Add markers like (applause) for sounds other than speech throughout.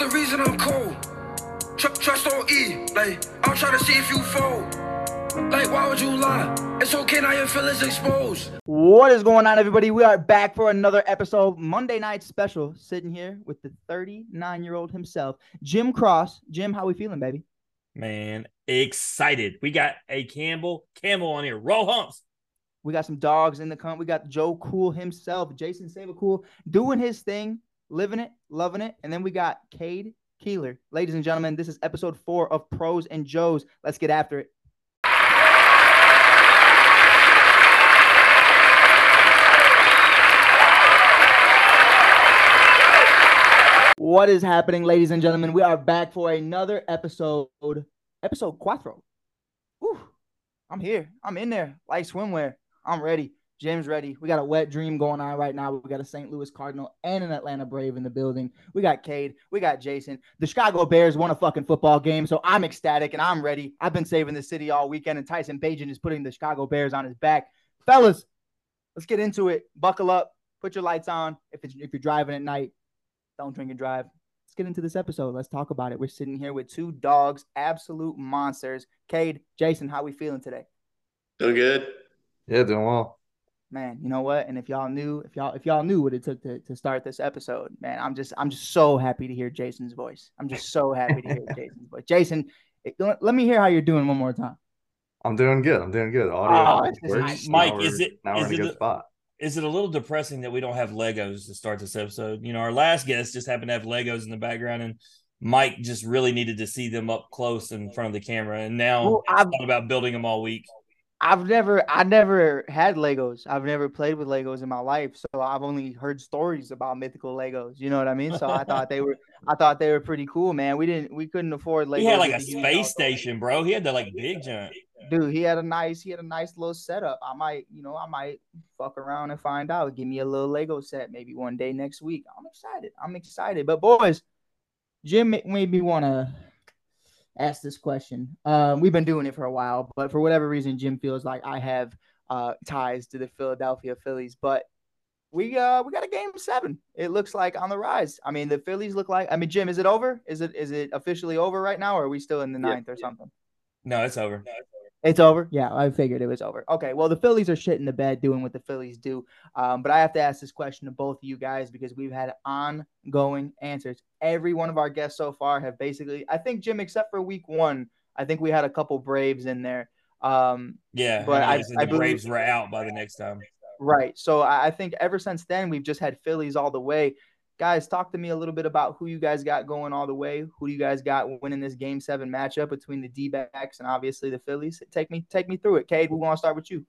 been broke, it's the reason I'm cold. Tr- trust on E, like, I'm trying to see if you fold. Like, why would you lie? It's okay now your feelings exposed. What is going on, everybody? We are back for another episode, Monday night special. Sitting here with the 39 year old himself, Jim Cross. Jim, how we feeling, baby? Man, excited. We got a Campbell Campbell on here. Roll humps. We got some dogs in the come. We got Joe Cool himself, Jason Savacool, doing his thing, living it, loving it. And then we got Cade Kuehler. Ladies and gentlemen, this is episode four of Pros and Joes. Let's get after it. What is happening, ladies and gentlemen? We are back for another episode, episode. Whew. I'm here. I'm in there. Like swimwear. I'm ready. Jim's ready. We got a wet dream going on right now. We got a St. Louis Cardinal and an Atlanta Brave in the building. We got Cade. We got Jason. The Chicago Bears won a fucking football game, so I'm ecstatic and I'm ready. I've been saving the city all weekend, and Tyson Bagent is putting the Chicago Bears on his back. Fellas, let's get into it. Buckle up. Put your lights on. If it's, if you're driving at night, don't drink and drive. Let's get into this episode. Let's talk about it. We're sitting here with two dogs, absolute monsters. Cade, Jason, how we feeling today? Doing good. Yeah, doing well. Man, you know what? And if y'all knew, if y'all if y'all knew what it took to, to start this episode, man, I'm just I'm just so happy to hear Jason's voice. I'm just so happy to hear (laughs) Jason's voice. Jason, it- let let me hear how you're doing one more time. I'm doing good. I'm doing good. Oh, Audio this is works. nice. Mike, we're- is it- now we're is in a it good the- spot? Is it a little depressing that we don't have Legos to start this episode? You know, our last guest just happened to have Legos in the background, and Mike just really needed to see them up close in front of the camera. And now Well, I I've- thought about building them all week. I've never I never had Legos. I've never played with Legos in my life, so I've only heard stories about mythical Legos. You know what I mean? So I thought they were (laughs) I thought they were pretty cool, man. We didn't we couldn't afford Legos. He had like a space station, bro. He had the like big giant. Dude, he had a nice he had a nice little setup. I might, you know, I might fuck around and find out. Give me a little Lego set maybe one day next week. I'm excited. I'm excited. But boys, Jim made me want ask this question. Um, we've been doing it for a while, but for whatever reason, Jim feels like I have uh, ties to the Philadelphia Phillies. But we uh we got a game seven. It looks like on the rise. I mean, the Phillies look like. I mean, Jim, is it over? Is it is it officially over right now, or are we still in the Yeah, ninth or yeah. something? No, it's over. It's over. Yeah, I figured it was over. Okay, well, the Phillies are shit in the bed doing what the Phillies do. Um, but I have to ask this question to both of you guys because we've had ongoing answers. Every one of our guests so far have basically, I think Jim, except for week one, I think we had a couple Braves in there. Um, Yeah, But I- I the believe- Braves were out by the next time. right. So I, I think ever since then we've just had Phillies all the way. Guys, talk to me a little bit about who you guys got going all the way. Who do you guys got winning this Game Seven matchup between the D-backs and obviously the Phillies? Take me, take me through it, Cade. We want to start with you.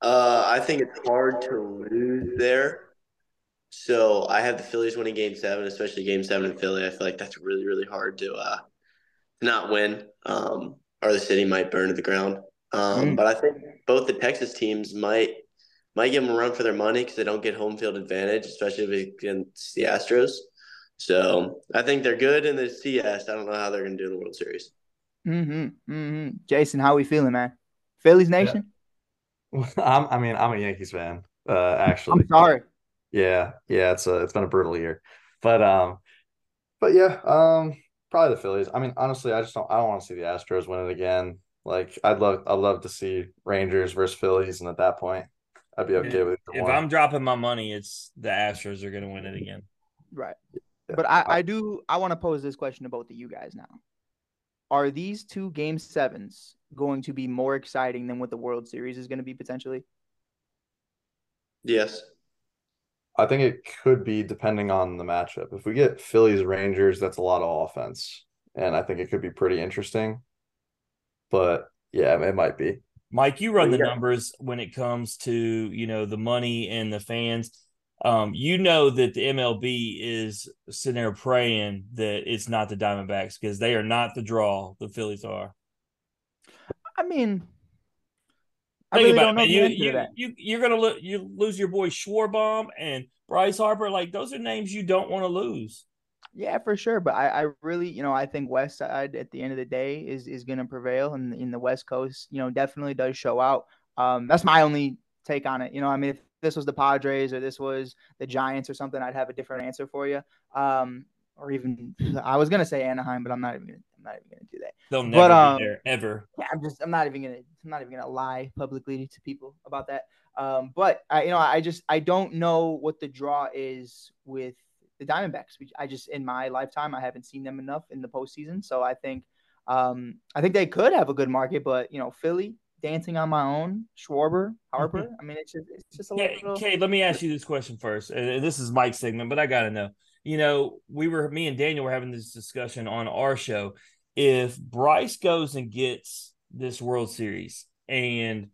Uh, I think it's hard to lose there. So I have the Phillies winning Game Seven, especially Game Seven in Philly. I feel like that's really, really hard to uh, not win, um, or the city might burn to the ground. Um, Mm. But I think both the Texas teams might might give them a run for their money because they don't get home field advantage, especially against the Astros. So I think they're good in the CS. I don't know how they're going to do in the World Series. Mm-hmm. Mm-hmm. Jason, how are we feeling, man? Phillies Nation? (laughs) I'm, I mean, I'm a Yankees fan. Uh, actually, I'm sorry. Yeah, yeah. It's a, it's been a brutal year, but um, but yeah, um, probably the Phillies. I mean, honestly, I just don't. I don't want to see the Astros win it again. Like, I'd love, I'd love to see Rangers versus Phillies, and at that point, I'd be okay with either If one. I'm dropping my money, it's the Astros are going to win it again. Right. But I, I do I want to pose this question to both of you guys now. Are these two game sevens going to be more exciting than what the World Series is going to be potentially? Yes. I think it could be depending on the matchup. If we get Phillies Rangers, that's a lot of offense, and I think it could be pretty interesting. But yeah, it might be. Mike, you run the Yeah. numbers when it comes to you know the money and the fans. Um, you know that the MLB is sitting there praying that it's not the Diamondbacks because they are not the draw. The Phillies are. I mean, I Think really about don't know it, you, you, you. You're gonna lo- you lose your boy Schwarber and Bryce Harper. Like those are names you don't want to lose. Yeah, for sure. But I, I really, you know, I think West Side at the end of the day is is going to prevail, and in the West Coast, you know, definitely does show out. Um, that's my only take on it. You know, I mean, if this was the Padres or this was the Giants or something, I'd have a different answer for you. Um, or even (laughs) I was gonna say Anaheim, but I'm not even gonna, I'm not even gonna do that. They'll never But, um, be there ever. Yeah, I'm just I'm not even gonna I'm not even gonna lie publicly to people about that. Um, but I you know I just I don't know what the draw is with the Diamondbacks. We- I just in my lifetime I haven't seen them enough in the postseason, so I think um I think they could have a good market, but you know Philly dancing on my own, Schwarber, Harper. I mean it's just it's just a Okay, little. Cade, let me ask you this question first. And this is Mike's segment, but I gotta know. You know, we were me and Daniel were having this discussion on our show. If Bryce goes and gets this World Series and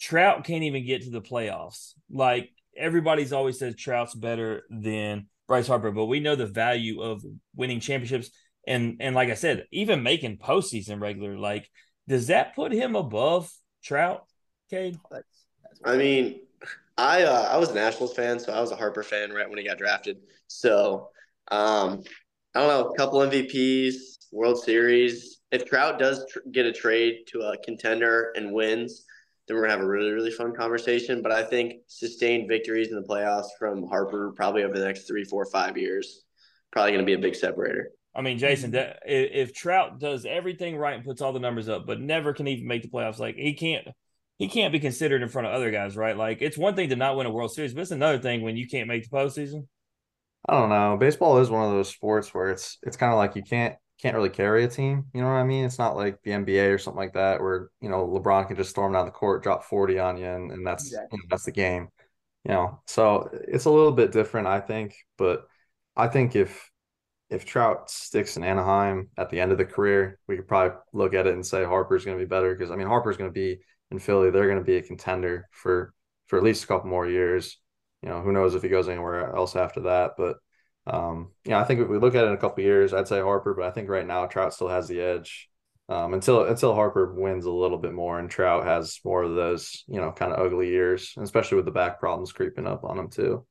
Trout can't even get to the playoffs, like everybody's always said Trout's better than Bryce Harper, but we know the value of winning championships and and like I said, even making postseason regular. Like, does that put him above Trout, Cade? That's, that's I mean, I uh, I was a Nationals fan, so I was a Harper fan right when he got drafted. So um, I don't know, a couple MVPs, World Series. If Trout does tr- get a trade to a contender and wins, then we're gonna have a really really fun conversation. But I think sustained victories in the playoffs from Harper probably over the next three, four, five years, probably gonna be a big separator. I mean, Jason, that if, if Trout does everything right and puts all the numbers up, but never can even make the playoffs, like he can't, he can't be considered in front of other guys, right? Like it's one thing to not win a World Series, but it's another thing when you can't make the postseason. I don't know. Baseball is one of those sports where it's it's kind of like you can't can't really carry a team. You know what I mean? It's not like the NBA or something like that where you know LeBron can just storm down the court, drop forty on you, and, and that's Exactly. you know, that's the game. You know, so it's a little bit different, I think. But I think if if Trout sticks in Anaheim at the end of the career, we could probably look at it and say Harper's going to be better because I mean Harper's going to be in Philly. They're going to be a contender for for at least a couple more years. You know, who knows if he goes anywhere else after that, but um, yeah, I think if we look at it in a couple years, I'd say Harper, but I think right now Trout still has the edge. Um, until until Harper wins a little bit more and Trout has more of those, you know, kind of ugly years, especially with the back problems creeping up on him too.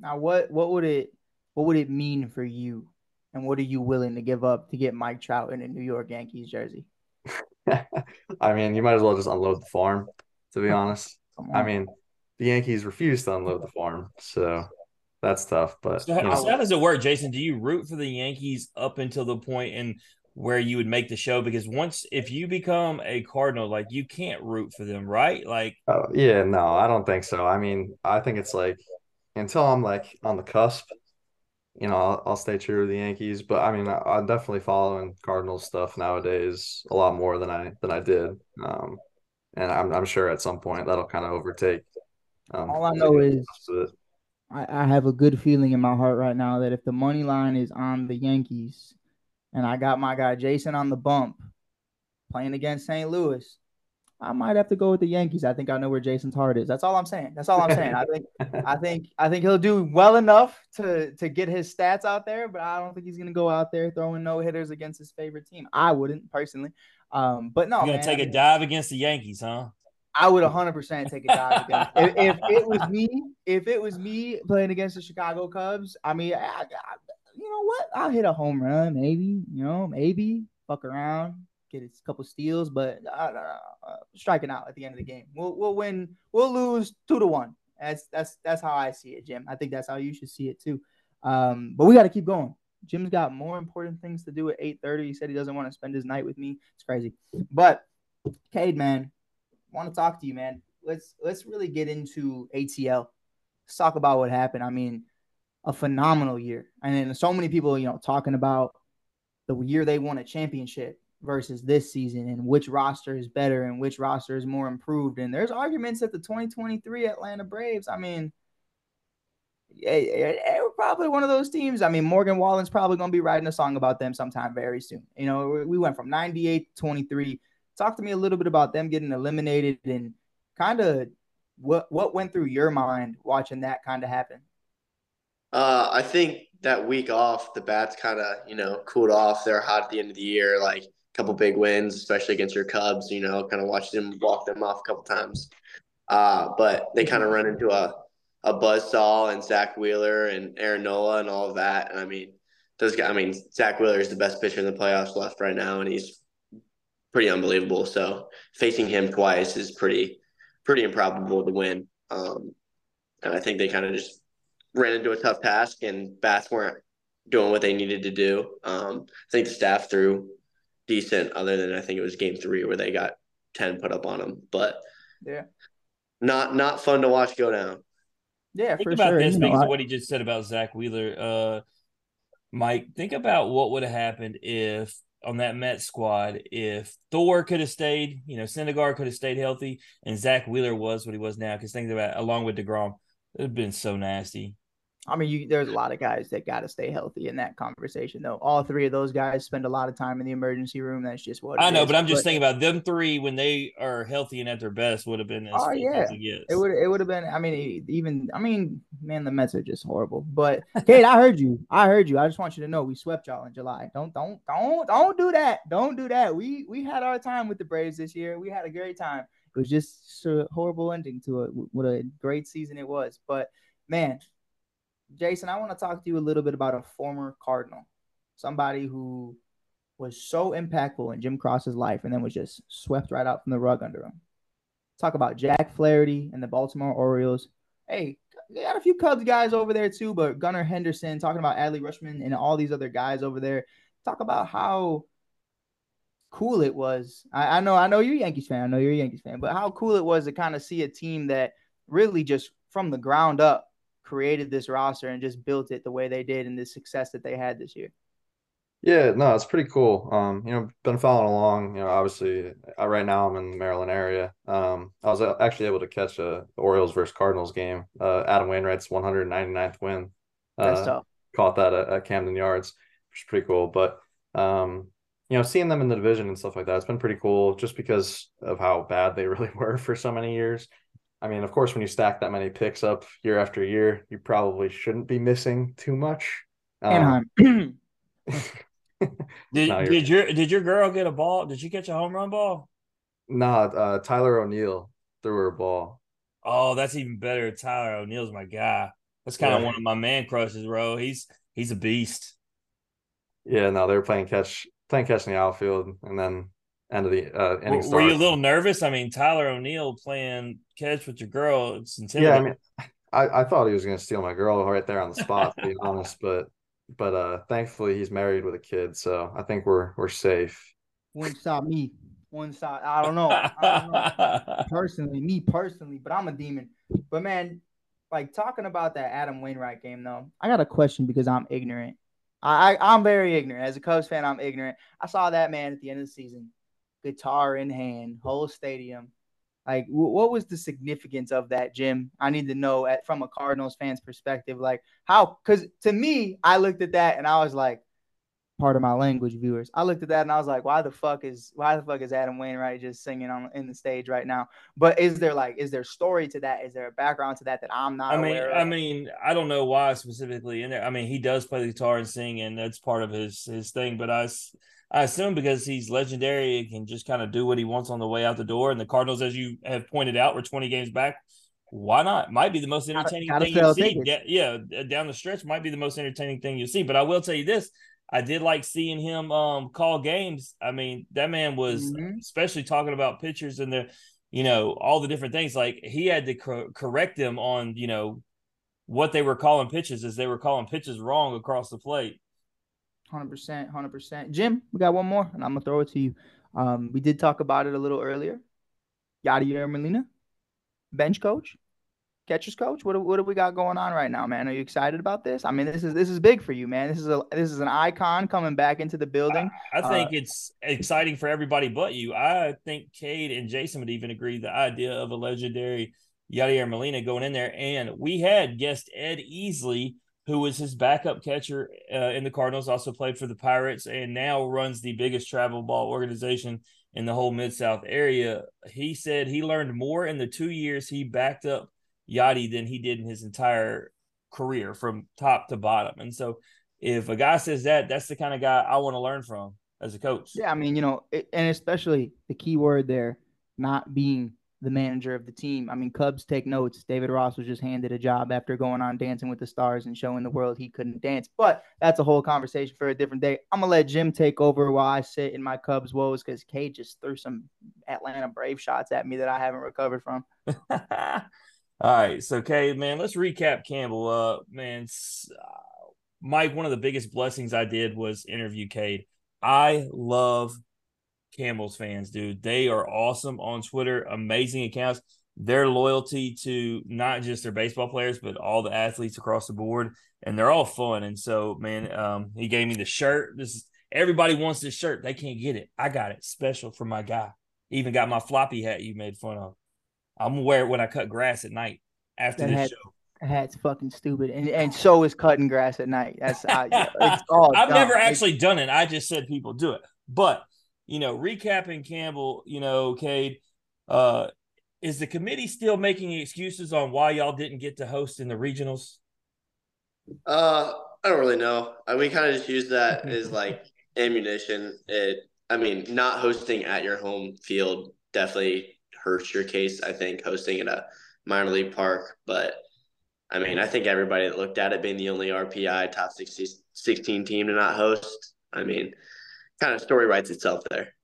Now, what what would it what would it mean for you, and what are you willing to give up to get Mike Trout in a New York Yankees jersey? (laughs) I mean, you might as well just unload the farm, to be (laughs) honest. I mean, the Yankees refuse to unload the farm, so that's tough. But So, you how, know, so how does it work, Jason? Do you root for the Yankees up until the point in where you would make the show? Because once if you become a Cardinal, like you can't root for them, right? Like Oh, yeah, no, I don't think so. I mean, I think it's like until I'm like on the cusp, you know, I'll, I'll stay true to the Yankees. But I mean, I, I'm definitely following Cardinals stuff nowadays a lot more than I than I did. Um, and I'm I'm sure at some point that'll kind of overtake. Um, All I know is it. I, I have a good feeling in my heart right now that if the money line is on the Yankees, and I got my guy Jason on the bump, playing against St. Louis, I might have to go with the Yankees. I think I know where Jason's heart is. That's all I'm saying. That's all I'm saying. I think I (laughs) think I think he'll do well enough to to get his stats out there, but I don't think he's gonna go out there throwing no hitters against his favorite team. I wouldn't personally. Um, but no, you're gonna man, take I a mean, dive against the Yankees, huh? I would 100% take a dive against. (laughs) if, if it was me, if it was me playing against the Chicago Cubs, I mean, I, I, you know what? I'll hit a home run, maybe. You know, maybe fuck around, get a couple steals, but uh, uh, striking out at the end of the game. We'll we'll win. We'll lose two to one. That's that's that's how I see it, Jim. I think that's how you should see it too. Um, but we got to keep going. Jim's got more important things to do at 8:30. He said he doesn't want to spend his night with me. It's crazy. But Cade, man, want to talk to you, man. Let's let's really get into ATL. Let's talk about what happened. I mean, a phenomenal year, and then so many people, you know, talking about the year they won a championship versus this season, and which roster is better and which roster is more improved. And there's arguments that the 2023 Atlanta Braves. I mean, they, were probably one of those teams. I mean, Morgan Wallen's probably going to be writing a song about them sometime very soon. You know, we went from 98 to 23 talk to me a little bit about them getting eliminated and kind of what what went through your mind watching that kind of happen. Uh, I think that week off, the bats kind of you know cooled off. They're hot at the end of the year, like a couple big wins, especially against your Cubs. You know, kind of watched them walk them off a couple times. Uh, but they kind of run into a a buzzsaw and Zack Wheeler and Aaron Nola and all of that. And I mean, those guys. I mean, Zack Wheeler is the best pitcher in the playoffs left right now, and he's pretty unbelievable. So facing him twice is pretty pretty improbable to win. Um, and I think they kind of just ran into a tough task, and bats weren't doing what they needed to do. Um, I think the staff threw decent, other than I think it was game three where they got ten put up on them. But yeah, not not fun to watch go down. Yeah, think for about sure. this You know, because I- what he just said about Zack Wheeler. Uh, Mike, think about what would have happened if on that Met squad if Thor could have stayed, you know, Syndergaard could have stayed healthy, and Zach Wheeler was what he was now. Because think about along with Degrom, it'd been so nasty. I mean, you, there's a lot of guys that got to stay healthy in that conversation, though. All three of those guys spend a lot of time in the emergency room. That's just what I know, is. but I'm just thinking about them three when they are healthy and at their best would have been as Oh, yeah. it. Would it would have been. I mean, even I mean, man, the Mets are just horrible. But Cade, I heard you. I heard you. I just want you to know we swept y'all in July. Don't don't don't don't do that. Don't do that. We we had our time with the Braves this year. We had a great time. It was just a horrible ending to it. What a great season it was. But man, Jason, I want to talk to you a little bit about a former Cardinal, somebody who was so impactful in Jim Cross's life and then was just swept right out from the rug under him. Talk about Jack Flaherty and the Baltimore Orioles. Hey, they got a few Cubs guys over there too, but Gunnar Henderson, talking about Adley Rutschman and all these other guys over there. Talk about how cool it was. I, I know, I know you're a Yankees fan. I know you're a Yankees fan, but how cool it was to kind of see a team that really just from the ground up created this roster and just built it the way they did and the success that they had this year. Yeah, no, it's pretty cool. Um, you know, been following along. You know, obviously, I, right now I'm in the Maryland area. Um, I was actually able to catch a Orioles versus Cardinals game. Uh, Adam Wainwright's 199th win. That's Uh, tough. caught that at, at Camden Yards, which is pretty cool. But um, you know, seeing them in the division and stuff like that, it's been pretty cool just because of how bad they (laughs) really were for so many years. I mean, of course, when you stack that many picks up year after year, you probably shouldn't be missing too much. Um, Anaheim. (clears throat) (laughs) Did, No, did your did your girl get a ball? Did she catch a home run ball? Nah, uh, Tyler O'Neill threw her a ball. Oh, that's even better. Tyler O'Neill's my guy. That's kind of Yeah. one of my man crushes, bro. He's he's a beast. Yeah, no, they were playing catch, playing catch in the outfield, and then end of the uh, inning. W- Were you a little nervous? I mean, Tyler O'Neill playing catch with your girl, it's Yeah, I mean, I, I thought he was gonna steal my girl right there on the spot, to be (laughs) honest, but but uh, thankfully he's married with a kid, so I think we're we're safe. Wouldn't stop me. Wouldn't stop. I don't know. I don't know. (laughs) personally, me personally, but I'm a demon. But man, like talking about that Adam Wainwright game though, I got a question because I'm ignorant. I, I I'm very ignorant. As a Cubs fan, I'm ignorant. I saw that man at the end of the season, guitar in hand, whole stadium. Like, wh- what was the significance of that, Jim? I need to know at from a Cardinals fan's perspective, like how? Because to me, I looked at that and I was like, part of my language, viewers. I looked at that and I was like, why the fuck is why the fuck is Adam Wainwright just singing on in the stage right now? But is there like is there story to that? Is there a background to that that I'm not I mean, I mean, I don't know why specifically in there. I mean, he does play the guitar and sing, and that's part of his his thing. But I I assume because he's legendary and can just kind of do what he wants on the way out the door. And the Cardinals, as you have pointed out, were twenty games back. Why not? Might be the most Gotta- entertaining gotta thing you see. Yeah, yeah, down the stretch might be the most entertaining thing you see. But I will tell you this: I did like seeing him um call games. I mean, that man was Mhm. especially talking about pitchers and the, you know, all the different things. Like he had to cor- correct them on, you know, what they were calling pitches as they were calling pitches wrong across the plate. Hundred percent, hundred percent. Jim, we got one more, and I'm gonna throw it to you. Um, we did talk about it a little earlier. Yadier Molina, bench coach, catcher's coach. What do- what do we got going on right now, man? Are you excited about this? I mean, this is this is big for you, man. This is a this is an icon coming back into the building. I Uh, think it's exciting for everybody but you. I think Cade and Jason would even agree the idea of a legendary Yadier Molina going in there. And we had guest Ed Easley, who was his backup catcher uh, in the Cardinals, also played for the Pirates, and now runs the biggest travel ball organization in the whole Mid South area. He said he learned more in the two years he backed up Yadi than he did in his entire career from top to bottom. And so if a guy says that, that's the kind of guy I want to learn from as a coach. Yeah, I mean, you know, it, and especially the key word there, not being the manager of the team. I mean, Cubs take notes. David Ross was just handed a job after going on Dancing with the Stars and showing the world he couldn't dance. But that's a whole conversation for a different day. I'm gonna let Jim take over while I sit in my Cubs woes because Cade just threw some Atlanta Brave shots at me that I haven't recovered from. (laughs) All right, so Kay, man, let's recap Campbell. Uh, man, uh, Mike, one of the biggest blessings I did was interview Cade. I love Campbell's fans, dude. They are awesome on Twitter, amazing accounts. Their loyalty to not just their baseball players, but all the athletes across the board, and they're all fun. And so, man, um, he gave me the shirt. This is everybody wants this shirt. They can't get it. I got it special for my guy. Even got my floppy hat you made fun of. I'm gonna wear it when I cut grass at night after That this hat- show. That's fucking stupid, and and so is cutting grass at night. That's I, (laughs) it's all. I've dumb. never It's- actually done it. I just said people do it. But you know, recapping Campbell, you know, Cade, uh, is the committee still making excuses on why y'all didn't get to host in the regionals? Uh, I don't really know. I, we kind of just use that (laughs) as like ammunition. It, I mean, not hosting at your home field definitely hurts your case. I think hosting at a minor league park, but I mean, I think everybody that looked at it being the only RPI top 60, 16 team to not host. I mean, kind of story writes itself there.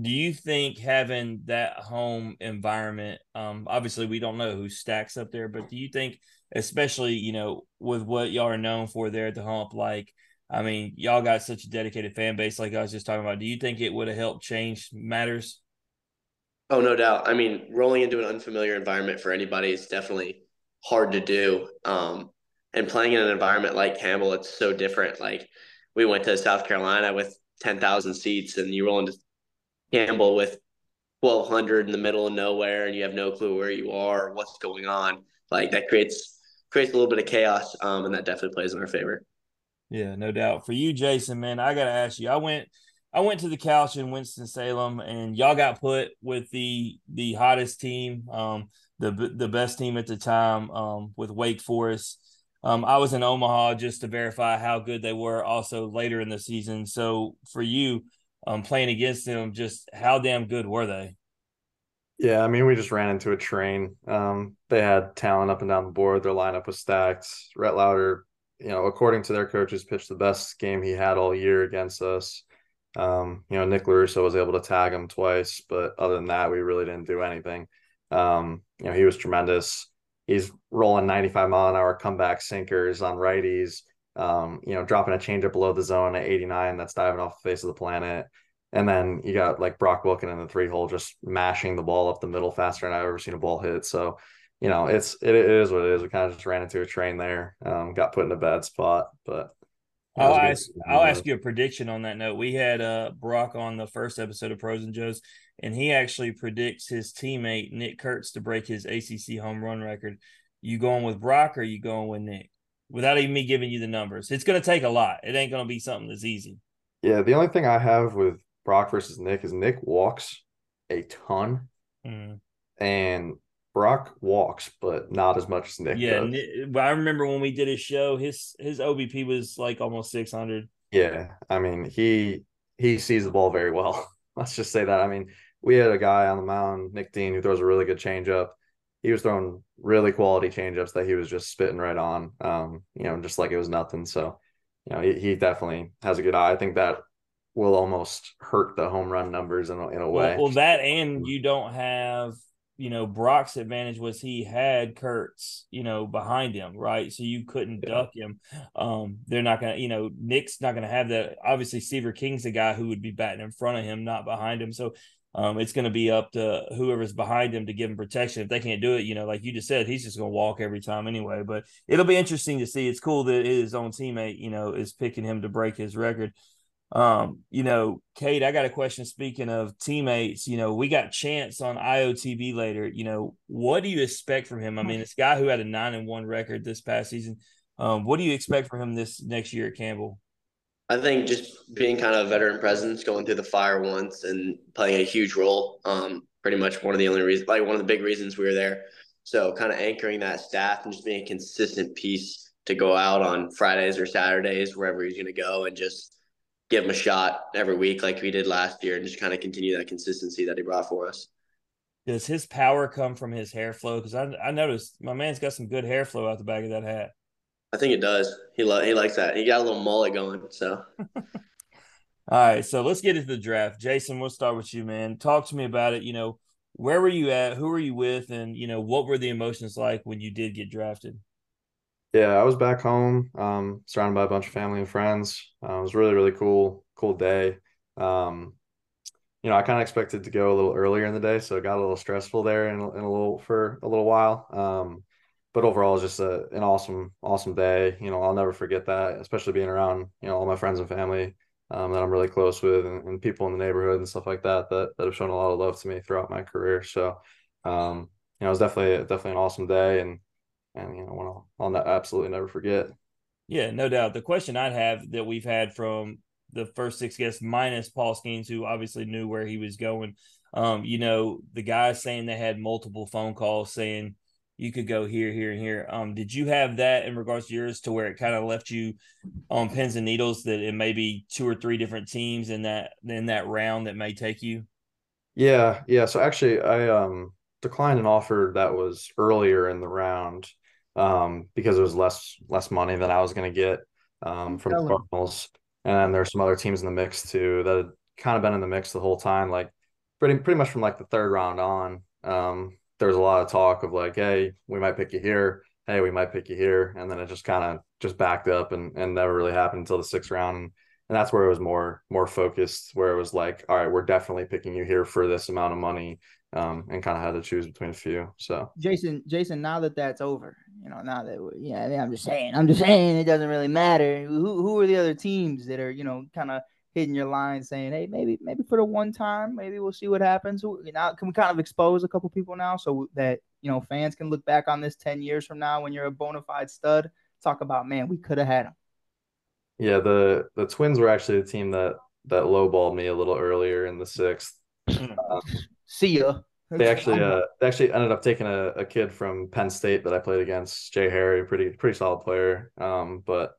Do you think having that home environment, um, obviously we don't know who stacks up there, but do you think, especially, you know, with what y'all are known for there at the hump, like, I mean, y'all got such a dedicated fan base, like I was just talking about. Do you think it would have helped change matters? Oh, no doubt. I mean, rolling into an unfamiliar environment for anybody is definitely hard to do. Um, and playing in an environment like Campbell, it's so different. Like we went to South Carolina with 10,000 seats and you roll into Campbell with 1200 in the middle of nowhere and you have no clue where you are or what's going on. Like that creates, creates a little bit of chaos. Um, and that definitely plays in our favor. Yeah, no doubt. For you, Jason, man, I gotta ask you. I went, I went to the couch in Winston Salem, and y'all got put with the the hottest team, um, the the best team at the time, um, with Wake Forest. Um, I was in Omaha just to verify how good they were. Also later in the season. So for you, um, playing against them, just how damn good were they? Yeah, I mean, we just ran into a train. Um, they had talent up and down the board. Their lineup was stacked. Rhett Lowder, you know, according to their coaches, pitched the best game he had all year against us. Um, you know, Nick Lorusso was able to tag him twice, but other than that, we really didn't do anything. Um, you know, he was tremendous. He's rolling 95 mile an hour comeback sinkers on righties, um, you know, dropping a changeup below the zone at 89 that's diving off the face of the planet. And then you got like Brock Wilken in the three hole just mashing the ball up the middle faster than I've ever seen a ball hit. So, you know, it's it, it is what it is. We kind of just ran into a train there. Um, got put in a bad spot, but I'll ask I'll ask you a prediction on that note. We had uh Brock on the first episode of Pros and Joes, and he actually predicts his teammate Nick Kurtz to break his ACC home run record. You going with Brock or you going with Nick? Without even me giving you the numbers, it's going to take a lot. It ain't going to be something that's easy. Yeah, the only thing I have with Brock versus Nick is Nick walks a ton, Mm. and Brock walks, but not as much as Nick Yeah, does. I remember when we did his show, his his OBP was like almost six hundred. Yeah, I mean he he sees the ball very well. (laughs) Let's just say that. I mean, we had a guy on the mound, Nick Dean, who throws a really good changeup. He was throwing really quality changeups that he was just spitting right on. Um, you know, just like it was nothing. So, you know, he, he definitely has a good eye. I think that will almost hurt the home run numbers in a, in a way. Well, well, that and you don't have, you know, Brock's advantage was he had Kurtz, you know, behind him, right? So you couldn't Yeah. duck him. Um, they're not gonna, you know, Nick's not gonna have that. Obviously, Seaver King's the guy who would be batting in front of him, not behind him. So um, it's going to be up to whoever's behind him to give him protection. If they can't do it, you know, like you just said, he's just going to walk every time anyway. But it'll be interesting to see. It's cool that his own teammate, you know, is picking him to break his record. Um, you know, Cade, I got a question. Speaking of teammates, you know, we got Chance on IOTV later. You know, what do you expect from him? I mean, this guy who had a nine and one record this past season. Um, what do you expect from him this next year at Campbell? I think just being kind of a veteran presence, going through the fire once and playing a huge role. Um, pretty much one of the only reasons, like one of the big reasons we were there. So kind of anchoring that staff and just being a consistent piece to go out on Fridays or Saturdays, wherever he's going to go, and just give him a shot every week like we did last year, and just kind of continue that consistency that he brought for us. Does his power come from his hair flow? Because I, I noticed my man's got some good hair flow out the back of that hat. I think it does. He lo- he likes that. He got a little mullet going. So (laughs) All right, so let's get into the draft. Jason, we'll start with you, man. Talk to me about it. You know, where were you at? Who were you with? And, you know, what were the emotions like when you did get drafted? Yeah, I was back home, um, surrounded by a bunch of family and friends. Uh, it was really, really cool, cool day. Um, you know, I kind of expected to go a little earlier in the day, so it got a little stressful there in, a little for a little while. Um, but overall, just a, an awesome, awesome day. You know, I'll never forget that, especially being around you know all my friends and family um, that I'm really close with, and, and, people in the neighborhood and stuff like that that that have shown a lot of love to me throughout my career. So, um, you know, it was definitely definitely an awesome day, and and you know, one I'll, I'll absolutely never forget. Yeah, no doubt. The question I'd have that we've had from the first six guests, minus Paul Skenes, who obviously knew where he was going. Um, you know, the guys saying they had multiple phone calls saying you could go here, here, and here. Um, did you have that in regards to yours to where it kind of left you on pins and needles that it may be two or three different teams in that in that round that may take you? Yeah, yeah. So actually, I um declined an offer that was earlier in the round um, because it was less less money than I was going to get um, from the Cardinals. And there's some other teams in the mix too that had kind of been in the mix the whole time, like pretty pretty much from like the third round on. Um, there was a lot of talk of like, hey, we might pick you here. Hey, we might pick you here, and then it just kind of just backed up and and never really happened until the sixth round. And, and that's where it was more more focused, where it was like, all right, we're definitely picking you here for this amount of money, um, and kind of had to choose between a few. So Jason, Jason, now that that's over, you know, now that yeah, I'm just saying, I'm just saying, it doesn't really matter. Who who are the other teams that are you know kind of hitting your line, saying, hey, maybe maybe for the one time, maybe we'll see what happens. You know, can we kind of expose a couple people now so that you know fans can look back on this ten years from now when you're a bona fide stud, talk about man, we could have had him. Yeah, the the Twins were actually the team that that lowballed me a little earlier in the sixth. Um, (clears throat) See ya. They actually uh they actually ended up taking a, a kid from Penn State that I played against, Jay Harry, pretty pretty solid player. Um, but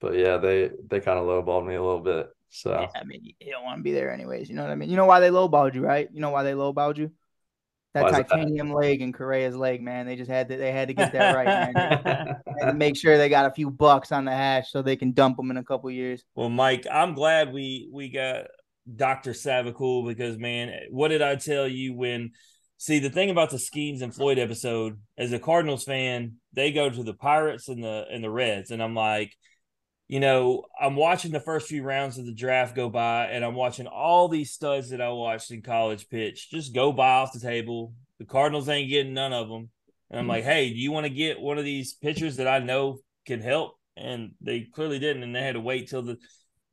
but yeah, they they kind of lowballed me a little bit. So yeah, I mean, you don't want to be there anyways. You know what I mean? You know why they lowballed you, right? You know why they lowballed you? That titanium that? leg and Correa's leg, man. They just had to they had to get that right, man. (laughs) and make sure they got a few bucks on the hash so they can dump them in a couple years. Well, Mike, I'm glad we we got Dr. Savacool because man, what did I tell you when see the thing about the Skenes and Floyd episode as a Cardinals fan, they go to the Pirates and the and the Reds, and I'm like, you know, I'm watching the first few rounds of the draft go by, and I'm watching all these studs that I watched in college pitch just go by off the table. The Cardinals ain't getting none of them. And I'm mm-hmm. like, hey, do you want to get one of these pitchers that I know can help? And they clearly didn't, and they had to wait till the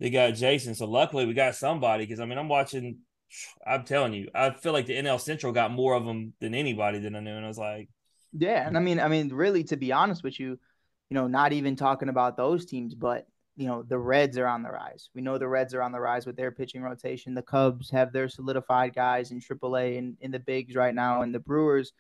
they got Jason. So luckily we got somebody because I mean I'm watching. I'm telling you, I feel like the NL Central got more of them than anybody that I knew, and I was like, yeah, and I mean, I mean, really, to be honest with you, you know, not even talking about those teams, but you know, the Reds are on the rise. We know the Reds are on the rise with their pitching rotation. The Cubs have their solidified guys in AAA and in the bigs right now, and the Brewers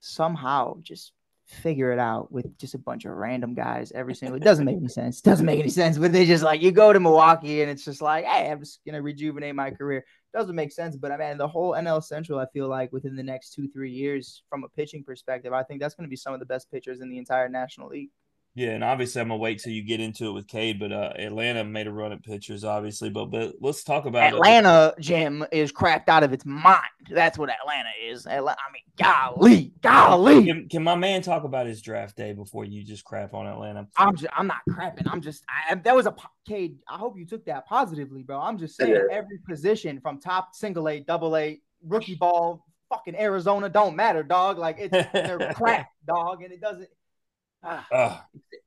somehow just figure it out with just a bunch of random guys every single. It doesn't make any sense. Doesn't make any sense. But they just like you go to Milwaukee and it's just like, hey, I'm just gonna rejuvenate my career. Doesn't make sense. But I mean, the whole NL Central, I feel like within the next two three years, from a pitching perspective, I think that's gonna be some of the best pitchers in the entire National League. Yeah, and obviously I'm gonna wait till you get into it with Cade, but uh, Atlanta made a run at pitchers, obviously. But but let's talk about Atlanta. Jim is cracked out of its mind. That's what Atlanta is. Atlanta, I mean, golly, golly. Can, can, my man talk about his draft day before you just crap on Atlanta? I'm just, I'm not crapping. I'm just I, that was a Cade. I hope you took that positively, bro. I'm just saying every position from top single A, double A, rookie ball, fucking Arizona don't matter, dog. Like it's they're (laughs) crap, dog, and it doesn't uh,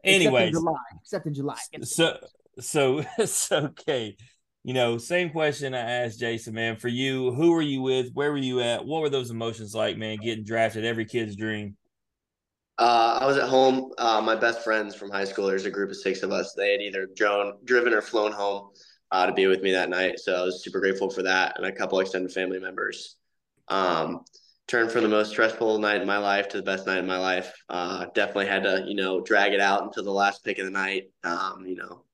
anyway, except in July. Except in July. So, so, (laughs) so, okay. You know, same question I asked Jason, man. For you, who were you with? Where were you at? What were those emotions like, man? Getting drafted, every kid's dream. Uh, I was at home. Uh, my best friends from high school, there's a group of six of us. They had either drone, driven or flown home uh, to be with me that night. So I was super grateful for that, and a couple extended family members. Um, turned from the most stressful night in my life to the best night in my life. Uh, definitely had to, you know, drag it out until the last pick of the night. Um, you know,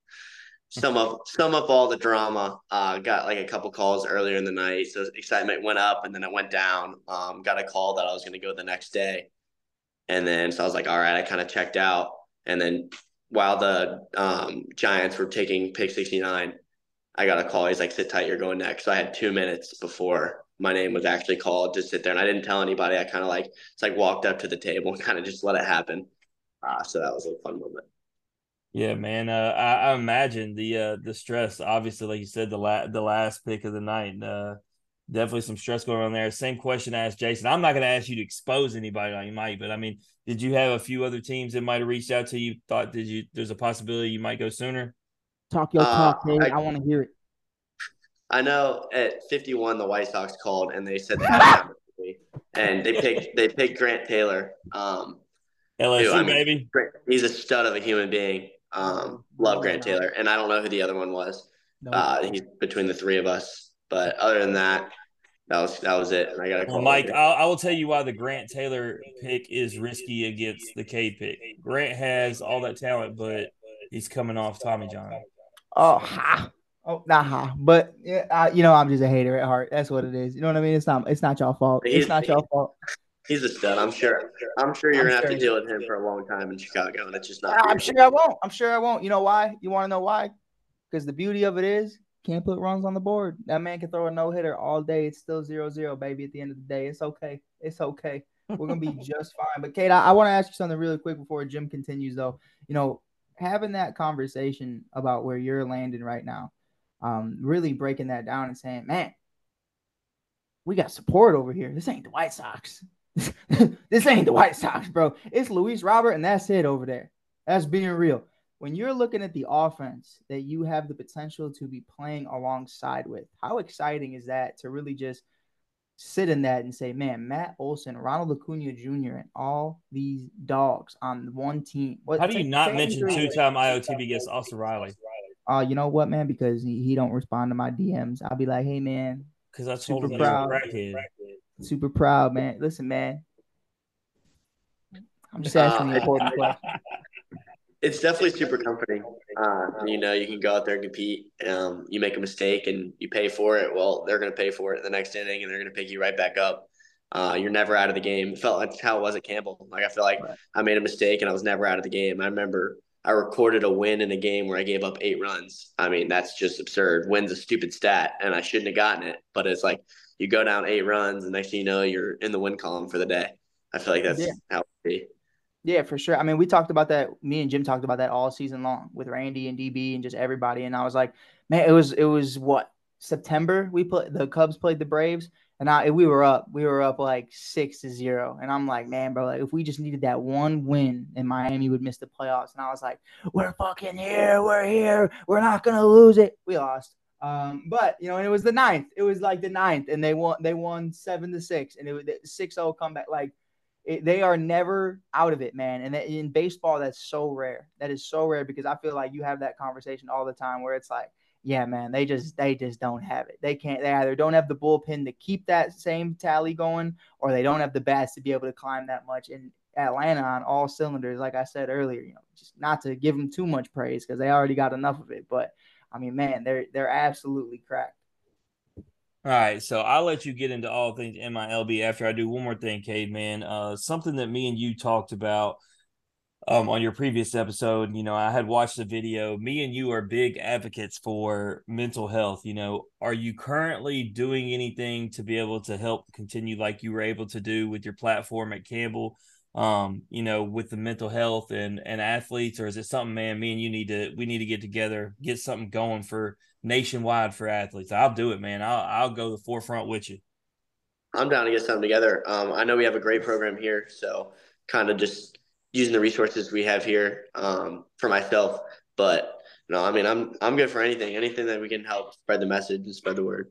sum up sum up all the drama. Uh, got like a couple calls earlier in the night, so excitement went up and then it went down. Um, got a call that I was going to go the next day, and then so I was like, all right, I kind of checked out. And then while the um, Giants were taking pick sixty nine, I got a call. He's like, sit tight, you're going next. So I had two minutes before my name was actually called to sit there and I didn't tell anybody. I kind of like it's like walked up to the table and (laughs) kind of just let it happen. Uh, so that was a fun moment. Yeah, man. Uh, I, I imagine the uh, the stress. Obviously, like you said, the la- the last pick of the night. Uh, definitely some stress going on there. Same question I asked Jason. I'm not going to ask you to expose anybody like you might, but I mean, did you have a few other teams that might have reached out to you? Thought did you? There's a possibility you might go sooner. Talk your talk, Uh, Dave. I- I, want to hear it. I know at 51 the White Sox called and they said they (laughs) had and they picked they picked Grant Taylor. Um, LSU, Dude, I mean- baby. Grant- he's a stud of a human being. Um, love Grant Taylor, and I don't know who the other one was. No. Uh, he's between the three of us, but other than that, that was that was it. And I got Well, Mike. I'll, I will tell you why the Grant Taylor pick is risky against the K pick. Grant has all that talent, but he's coming off Tommy John. Oh, ha. Oh, ha. But yeah, I, you know, I'm just a hater at heart. That's what it is. You know what I mean? It's not. It's not your fault. It's He's- not your fault. He's a stud. I'm sure. I'm sure you're I'm gonna have to deal with him for a long time in Chicago, and it's just not. I'm sure I won't. I'm sure I won't. You know why? You want to know why? Because the beauty of it is can't put runs on the board. That man can throw a no hitter all day. It's still zero zero, baby. At the end of the day, it's okay. It's okay. We're gonna be (laughs) just fine. But Cade, I, I want to ask you something really quick before Jim continues, though. You know, having that conversation about where you're landing right now, um, really breaking that down and saying, man, we got support over here. This ain't the White Sox. (laughs) this ain't the White Sox, bro. It's Luis Robert, and that's it over there. That's being real. When you're looking at the offense that you have the potential to be playing alongside with, how exciting is that to really just sit in that and say, man, Matt Olson, Ronald Acuna Jr., and all these dogs on one team. What, How do you not mention two-time IOTB guest Austin Riley? Uh, you know what, man? Because he, he don't respond to my DMs. I'll be like, hey, man, Because I told Super him he was a proud. crackhead. super proud, man. Listen, man. I'm just asking Uh, (laughs) the important question. It's definitely super comforting. Uh, you know, you can go out there and compete. Um, you make a mistake and you pay for it. Well, they're going to pay for it the next inning, and they're going to pick you right back up. Uh, you're never out of the game. It felt like how it was at Campbell. Like I feel like Right. I made a mistake and I was never out of the game. I remember I recorded a win in a game where I gave up eight runs. I mean, that's just absurd. Win's a stupid stat, and I shouldn't have gotten it. But it's like you go down eight runs, and next thing you know, you're in the win column for the day. I feel like that's Yeah. how it be. Yeah, for sure. I mean, we talked about that. Me and Jim talked about that all season long with Randy and DB and just everybody. And I was like, man, it was it was what September we played the Cubs played the Braves, and I we were up. We were up like six to zero. And I'm like, man, bro, like if we just needed that one win, and Miami would miss the playoffs. And I was like, we're fucking here. We're here. We're not gonna lose it. We lost. Um, but you know, and it was the ninth. It was like the ninth, and they won. They won seven to six, and it was six zero comeback. Like it, they are never out of it, man. And in baseball, that's so rare. That is so rare because I feel like you have that conversation all the time where it's like, yeah, man, they just they just don't have it. They can't. They either don't have the bullpen to keep that same tally going, or they don't have the bats to be able to climb that much. And Atlanta on all cylinders, like I said earlier, you know, just not to give them too much praise because they already got enough of it. But I mean, man, they're they're absolutely cracked. All right, so I'll let you get into all things MILB after I do one more thing, Cade, man. Uh, something that me and you talked about um, on your previous episode. You know, I had watched the video. Me and you are big advocates for mental health. You know, are you currently doing anything to be able to help continue like you were able to do with your platform at Campbell? Um, you know, with the mental health and and athletes, or is it something, man? Me and you need to we need to get together, get something going for nationwide for athletes. I'll do it, man. I'll I'll go the forefront with you. I'm down to get something together. Um, I know we have a great program here, so kind of just using the resources we have here um, for myself. But no, I mean, I'm I'm good for anything, anything that we can help spread the message and spread the word.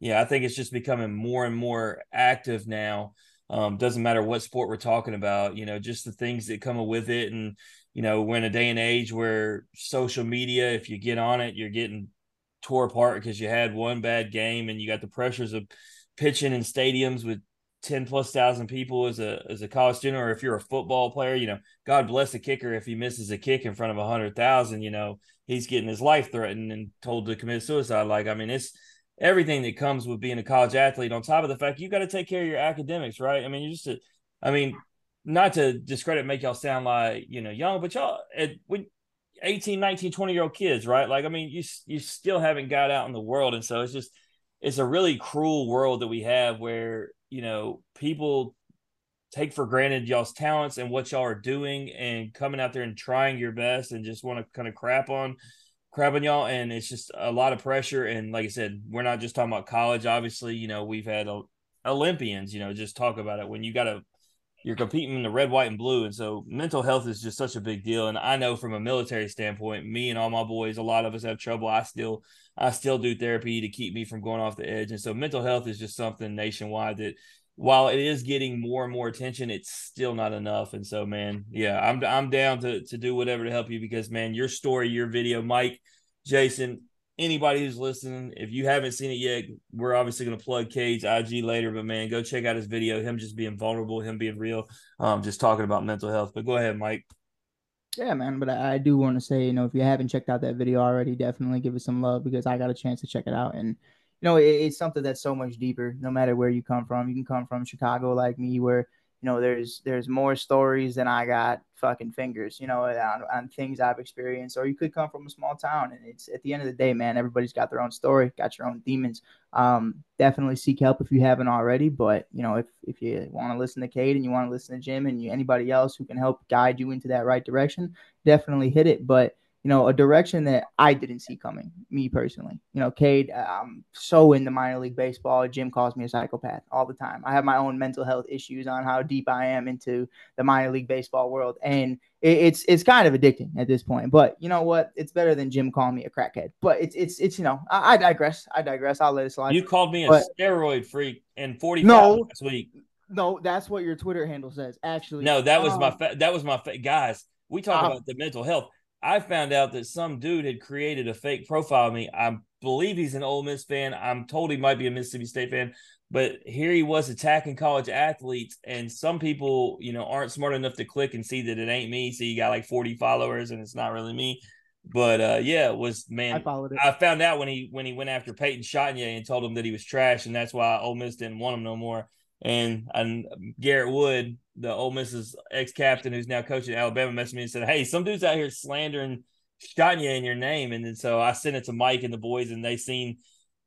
Yeah, I think it's just becoming more and more active now. Um, doesn't matter what sport we're talking about, you know, just the things that come with it. And, you know, we're in a day and age where social media, if you get on it, you're getting tore apart because you had one bad game and you got the pressures of pitching in stadiums with 10 plus thousand people as a as a college student or if you're a football player you know god bless the kicker if he misses a kick in front of a hundred thousand you know he's getting his life threatened and told to commit suicide. Like i mean it's everything that comes with being a college athlete. On top of the fact you got to take care of your academics right? I mean you're just a, i mean not to discredit make y'all sound like you know young but y'all at when 18 19 20 year old kids right? Like i mean you you still haven't got out in the world. And so it's just it's a really cruel world that we have where you know people take for granted y'all's talents and what y'all are doing and coming out there and trying your best and just want to kind of crap on crap on y'all. And it's just a lot of pressure. And like I said we're not just talking about college. Obviously you know we've had a, Olympians you know just talk about it. When you got to you're competing in the red white and blue and so mental health is just such a big deal. And I know from a military standpoint me and all my boys a lot of us have trouble. I still I still do therapy to keep me from going off the edge. And so mental health is just something nationwide that while it is getting more and more attention, it's still not enough. And so, man, yeah, I'm I'm down to to do whatever to help you because, man, your story, your video, Mike, Jason, anybody who's listening, if you haven't seen it yet, we're obviously going to plug Cade's IG later. But man, go check out his video. Him just being vulnerable, him being real, um, just talking about mental health. But go ahead, Mike. Yeah, man. But I, I do want to say, you know, if you haven't checked out that video already, definitely give it some love because I got a chance to check it out and you know, it, it's something that's so much deeper. No matter where you come from, you can come from Chicago like me, where you know there's there's more stories than I got fucking fingers, you know, on, on things I've experienced. Or you could come from a small town, and it's at the end of the day, man. Everybody's got their own story, got your own demons. Um, definitely seek help if you haven't already. But you know, if if you want to listen to Cade and you want to listen to Jim and you, anybody else who can help guide you into that right direction, definitely hit it. But you know, a direction that I didn't see coming, me personally. You know, Cade, I'm so into minor league baseball. Jim calls me a psychopath all the time. I have my own mental health issues on how deep I am into the minor league baseball world. And it, it's it's kind of addicting at this point. But you know what? It's better than Jim calling me a crackhead. But it's it's it's you know, I, I digress. I digress. I'll let it slide. You called me a but, steroid freak and 45 no, last week. No, that's what your Twitter handle says. Actually, no, that was um, my fa- that was my fa- guys. We talk uh, about the mental health. I found out that some dude had created a fake profile of me. I believe he's an Ole Miss fan. I'm told he might be a Mississippi State fan, but here he was attacking college athletes. And some people, you know, aren't smart enough to click and see that it ain't me. So you got like 40 followers and it's not really me. But uh, yeah, it was man. I followed it. I found out when he when he went after Peyton Chatagnier and told him that he was trash, and that's why Ole Miss didn't want him no more. And and Garrett Wood, the Ole Miss's ex captain who's now coaching Alabama, messaged me and said, "Hey, some dudes out here slandering Chatagnier in your name." And then so I sent it to Mike and the boys, and they seen.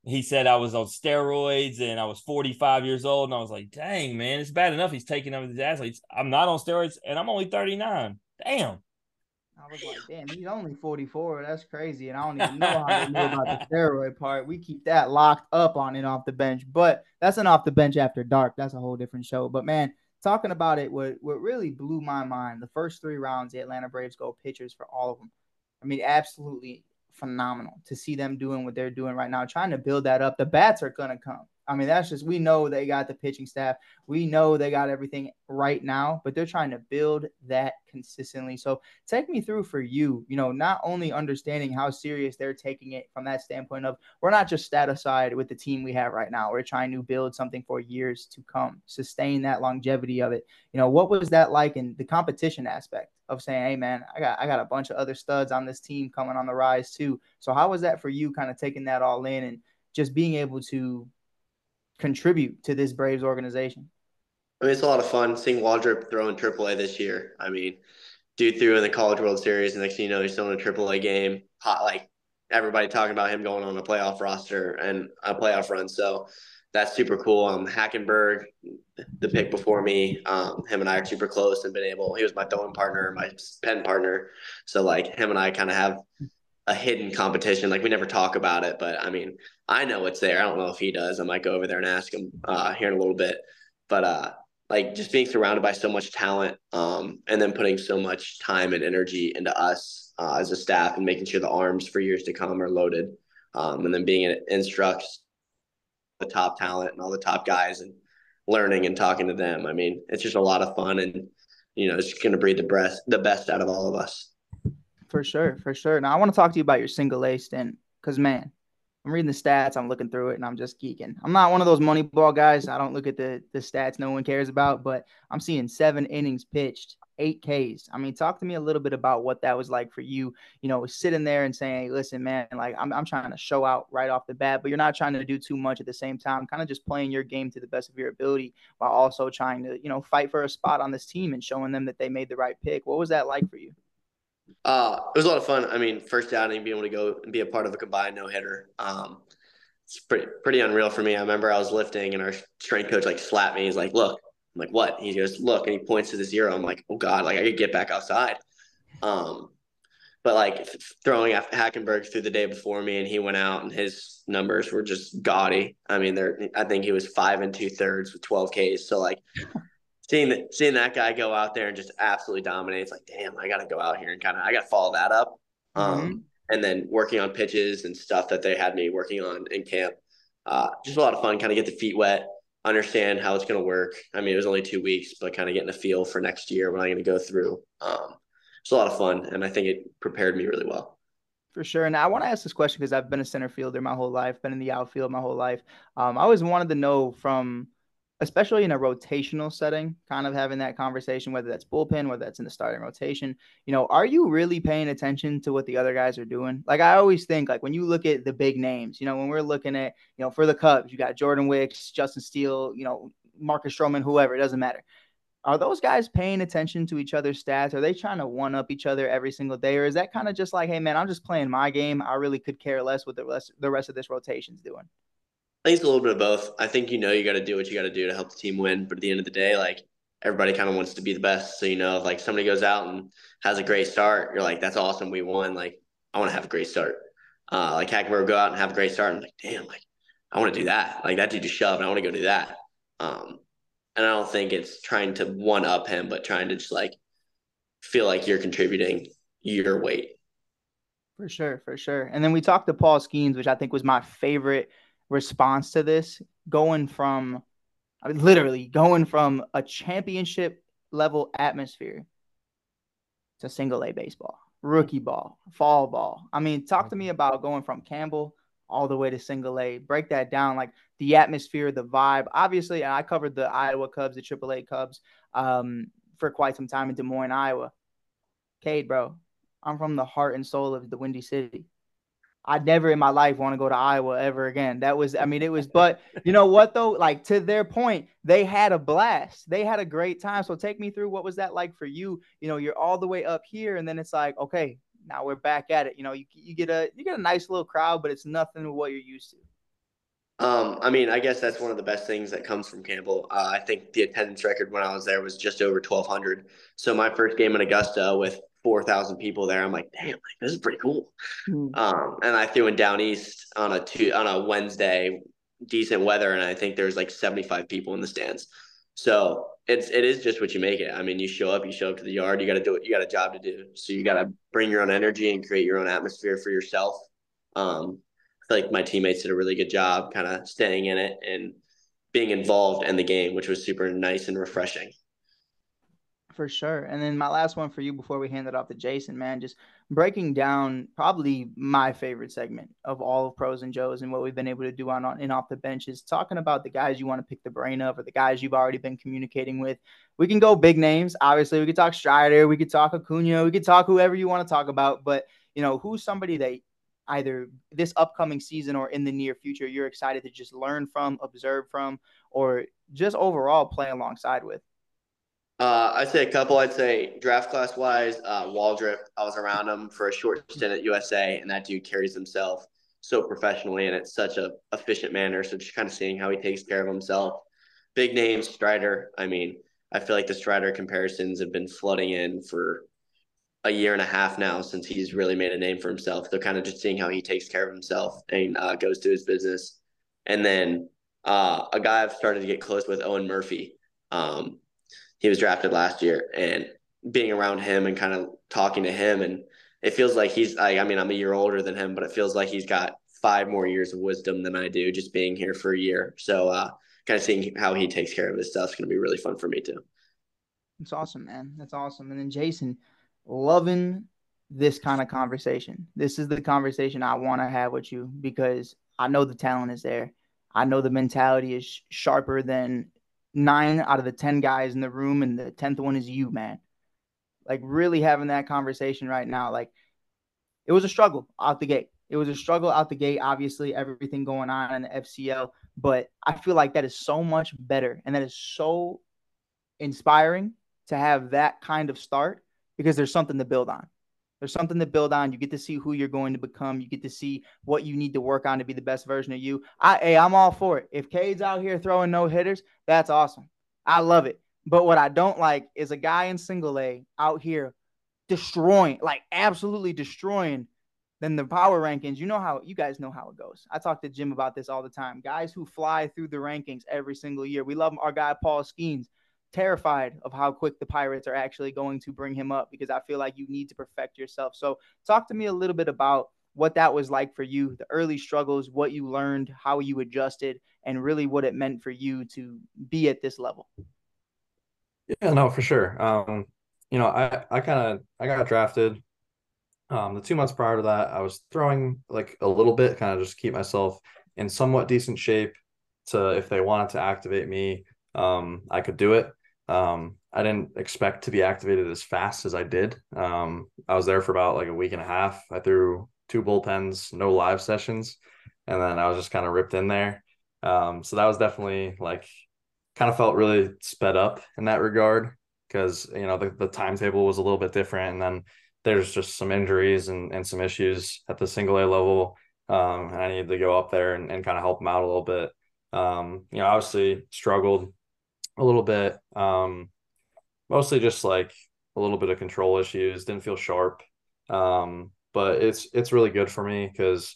He said I was on steroids and I was 45 years old, and I was like, "Dang, man, it's bad enough he's taking over these athletes. I'm not on steroids, and I'm only 39. Damn." I was like, damn, he's only 44. That's crazy. And I don't even know how they know about the (laughs) steroid part. We keep that locked up on and off the bench. But that's an off the bench after dark. That's a whole different show. But man, talking about it, what what really blew my mind, the first three rounds, the Atlanta Braves go pitchers for all of them. I mean, absolutely phenomenal to see them doing what they're doing right now, trying to build that up. The bats are gonna come. I mean, that's just we know they got the pitching staff. We know they got everything right now, but they're trying to build that consistently. So take me through for you, you know, not only understanding how serious they're taking it from that standpoint of we're not just satisfied with the team we have right now. We're trying to build something for years to come, sustain that longevity of it. You know, what was that like in the competition aspect of saying, hey man, I got I got a bunch of other studs on this team coming on the rise too. So how was that for you kind of taking that all in and just being able to contribute to this Braves organization? I mean, it's a lot of fun seeing Waldrep throw in AAA this year. I mean, dude threw in the College World Series, and next thing you know, he's still in a AAA game. Hot, like everybody talking about him going on a playoff roster and a playoff run. So that's super cool. Um, Hackenberg, the pick before me, um, him and I are super close and been able. He was my throwing partner, my pen partner. So like him and I kind of have a hidden competition. Like we never talk about it, but I mean, I know it's there. I don't know if he does. I might go over there and ask him uh, here in a little bit. But uh, like just being surrounded by so much talent, um, and then putting so much time and energy into us uh, as a staff and making sure the arms for years to come are loaded, um, and then being in instructs the top talent and all the top guys and learning and talking to them. I mean, it's just a lot of fun and you know, it's going to breed the best the best out of all of us. For sure, for sure. Now I want to talk to you about your single A stint because man, I'm reading the stats, I'm looking through it, and I'm just geeking. I'm not one of those money ball guys. I don't look at the the stats no one cares about, but I'm seeing seven innings pitched, eight Ks. I mean, talk to me a little bit about what that was like for you. You know, sitting there and saying, hey, listen, man, like I'm I'm trying to show out right off the bat, but you're not trying to do too much at the same time, kind of just playing your game to the best of your ability while also trying to, you know, fight for a spot on this team and showing them that they made the right pick. What was that like for you? Uh, it was a lot of fun. I mean, first outing, being able to go and be a part of a combined no hitter. Um, it's pretty pretty unreal for me. I remember I was lifting and our strength coach like slapped me. He's like, "Look, I'm like, what? He goes, look, and he points to the zero. I'm like, oh God, like I could get back outside. Um, but like throwing Hackenberg through the day before me, and he went out, and his numbers were just gaudy. I mean, they're I think he was five and two thirds with 12 Ks. So like seeing seeing that guy go out there and just absolutely dominate, it's like, damn, I got to go out here and kind of I got to follow that up. Um, mm-hmm. and then working on pitches and stuff that they had me working on in camp. Uh, just a lot of fun, kind of get the feet wet, understand how it's going to work. I mean, it was only two weeks, but kind of getting a feel for next year what I'm going to go through. Um, it's a lot of fun, and I think it prepared me really well. For sure. And I want to ask this question because I've been a center fielder my whole life, been in the outfield my whole life. Um, I always wanted to know from, especially in a rotational setting, kind of having that conversation, whether that's bullpen, whether that's in the starting rotation, you know, are you really paying attention to what the other guys are doing? Like I always think, like when you look at the big names, you know, when we're looking at, you know, for the Cubs, you got Jordan Wicks, Justin Steele, you know, Marcus Stroman, whoever, it doesn't matter are those guys paying attention to each other's stats? Are they trying to one up each other every single day, or is that kind of just like, hey man, I'm just playing my game. I really could care less what the rest the rest of this rotation's doing. I think it's a little bit of both. I think you know you got to do what you got to do to help the team win, but at the end of the day, like everybody kind of wants to be the best. So you know, if like somebody goes out and has a great start, you're like, that's awesome, we won. Like I want to have a great start. Uh, like Hackenberg go out and have a great start. I'm like, damn, like I want to do that. Like that dude just shoved. I want to go do that. Um, and I don't think it's trying to one up him, but trying to just like feel like you're contributing your weight. For sure, for sure. And then we talked to Paul Skenes, which I think was my favorite response to this, going from I mean, literally going from a championship level atmosphere to single A baseball, rookie ball, fall ball. I mean, talk to me about going from Campbell all the way to single A. Break that down, like the atmosphere, the vibe. Obviously, and I covered the Iowa Cubs, the AAA Cubs, um, for quite some time in Des Moines, Iowa. Cade, bro, I'm from the heart and soul of the Windy City. I never in my life want to go to Iowa ever again. That was, I mean, it was, but (laughs) you know what though? Like to their point, they had a blast. They had a great time. So take me through what was that like for you? You know, you're all the way up here, and then it's like, okay, now we're back at it. You know, you, you get a you get a nice little crowd, but it's nothing to what you're used to. Um, I mean, I guess that's one of the best things that comes from Campbell. Uh, I think the attendance record when I was there was just over 1,200. So my first game in Augusta with 4,000 people there, I'm like, damn, like, this is pretty cool. Mm. Um, and I threw in down east on a two on a Wednesday, decent weather, and I think there's like 75 people in the stands. So it's it is just what you make it. I mean, you show up, you show up to the yard, you got to do it. You got a job to do, so you got to bring your own energy and create your own atmosphere for yourself. Um, I feel like my teammates did a really good job, kind of staying in it and being involved in the game, which was super nice and refreshing. For sure. And then my last one for you before we hand it off to Jason, man, just breaking down probably my favorite segment of all of pros and Joes and what we've been able to do on, on and off the bench is talking about the guys you want to pick the brain of or the guys you've already been communicating with. We can go big names. Obviously, we could talk Strider, we could talk Acuna, we could talk whoever you want to talk about, but you know, who's somebody that either this upcoming season or in the near future you're excited to just learn from, observe from, or just overall play alongside with? Uh, I'd say a couple. I'd say draft class wise, uh, Waldrep. I was around him for a short stint at USA, and that dude carries himself so professionally and it's such a efficient manner. So just kind of seeing how he takes care of himself. Big name Strider. I mean, I feel like the Strider comparisons have been flooding in for a year and a half now since he's really made a name for himself. They're kind of just seeing how he takes care of himself and uh, goes to his business. And then uh, a guy I've started to get close with, Owen Murphy. Um, he was drafted last year and being around him and kind of talking to him and it feels like he's I, I mean I'm a year older than him but it feels like he's got five more years of wisdom than I do just being here for a year. So uh kind of seeing how he takes care of his stuff is going to be really fun for me too. That's awesome man. That's awesome. And then Jason loving this kind of conversation. This is the conversation I want to have with you because I know the talent is there. I know the mentality is sharper than nine out of the 10 guys in the room, and the 10th one is you, man. Like, really having that conversation right now. Like, it was a struggle out the gate. It was a struggle out the gate, obviously, everything going on in the FCL. But I feel like that is so much better and that is so inspiring to have that kind of start because there's something to build on. There's something to build on. You get to see who you're going to become. You get to see what you need to work on to be the best version of you. I, hey, I'm all for it. If Cade's out here throwing no hitters, that's awesome. I love it. But what I don't like is a guy in single A out here destroying, like absolutely destroying then the power rankings, you know how you guys know how it goes. I talk to Jim about this all the time. Guys who fly through the rankings every single year. We love our guy Paul Skenes, terrified of how quick the Pirates are actually going to bring him up because I feel like you need to perfect yourself. So talk to me a little bit about what that was like for you, the early struggles, what you learned, how you adjusted, and really what it meant for you to be at this level. Yeah, no, for sure. Um, you know, I I kind of I got drafted um, the two months prior to that, I was throwing like a little bit, kind of just keep myself in somewhat decent shape to if they wanted to activate me, um, I could do it. Um, I didn't expect to be activated as fast as I did. Um, I was there for about like a week and a half. I threw two bullpens, no live sessions, and then I was just kind of ripped in there. Um, so that was definitely like kind of felt really sped up in that regard because you know the, the timetable was a little bit different and then there's just some injuries and, and some issues at the single A level. Um, and I needed to go up there and, and kind of help them out a little bit. Um, you know, obviously struggled a little bit. Um, mostly just like a little bit of control issues, didn't feel sharp. Um, but it's it's really good for me because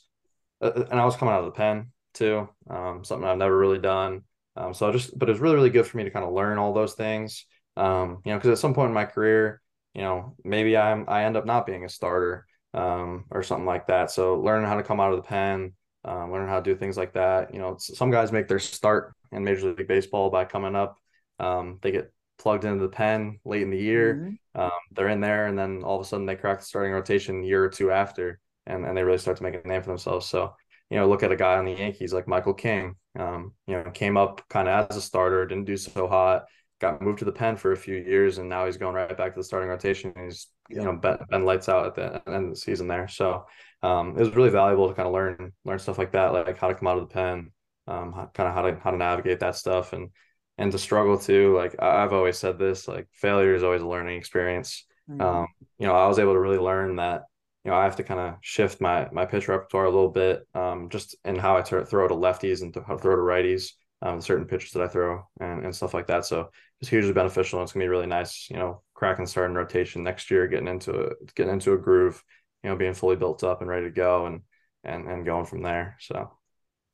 uh, uh, and I was coming out of the pen too. Um, something I've never really done. Um, so I just but it was really, really good for me to kind of learn all those things. Um, you know, because at some point in my career, you know, maybe I'm I end up not being a starter um, or something like that. So learning how to come out of the pen, um, learning how to do things like that. You know, some guys make their start in Major League Baseball by coming up. Um, they get plugged into the pen late in the year. Mm-hmm. Um, they're in there, and then all of a sudden they crack the starting rotation a year or two after, and and they really start to make a name for themselves. So you know, look at a guy on the Yankees like Michael King. Um, you know, came up kind of as a starter, didn't do so hot got moved to the pen for a few years, and now he's going right back to the starting rotation. He's you know been, been lights out at the end of the season there. So um, it was really valuable to kind of learn learn stuff like that, like how to come out of the pen, um, kind of how to how to navigate that stuff, and and to struggle too. Like I've always said this, like failure is always a learning experience. Mm-hmm. Um, you know, I was able to really learn that you know I have to kind of shift my my pitch repertoire a little bit, um, just in how I t- throw to lefties and how to throw to righties um, certain pitches that I throw and, and stuff like that. So it's hugely beneficial. And it's gonna be really nice, you know, cracking starting rotation next year, getting into a getting into a groove, you know, being fully built up and ready to go and and and going from there. So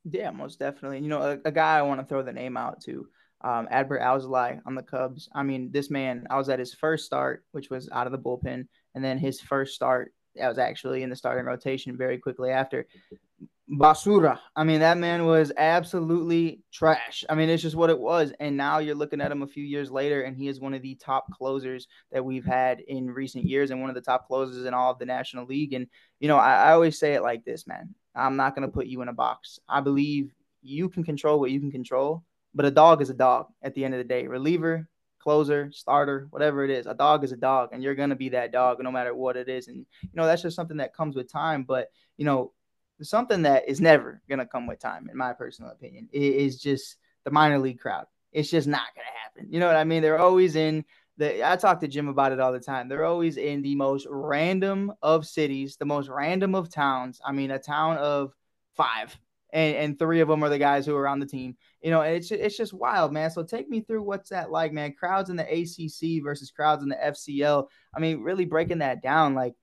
yeah, most definitely. You know, a, a guy I want to throw the name out to, um, Adbert Alzolay on the Cubs. I mean, this man, I was at his first start, which was out of the bullpen, and then his first start, that was actually in the starting rotation very quickly after basura. I mean, that man was absolutely trash. I mean, it's just what it was. And now you're looking at him a few years later, and he is one of the top closers that we've had in recent years and one of the top closers in all of the National League. And, you know, I, I always say it like this, man. I'm not going to put you in a box. I believe you can control what you can control, but a dog is a dog at the end of the day. Reliever, closer, starter, whatever it is, a dog is a dog, and you're going to be that dog no matter what it is. And, you know, that's just something that comes with time. But, you know, something that is never gonna come with time, in my personal opinion, is just the minor league crowd. It's just not gonna happen. You know what I mean? They're always in the. I talk to Jim about it all the time. They're always in the most random of cities, the most random of towns. I mean, a town of five, and, and three of them are the guys who are on the team. You know, it's it's just wild, man. So take me through what's that like, man? Crowds in the ACC versus crowds in the FCL. I mean, really breaking that down, like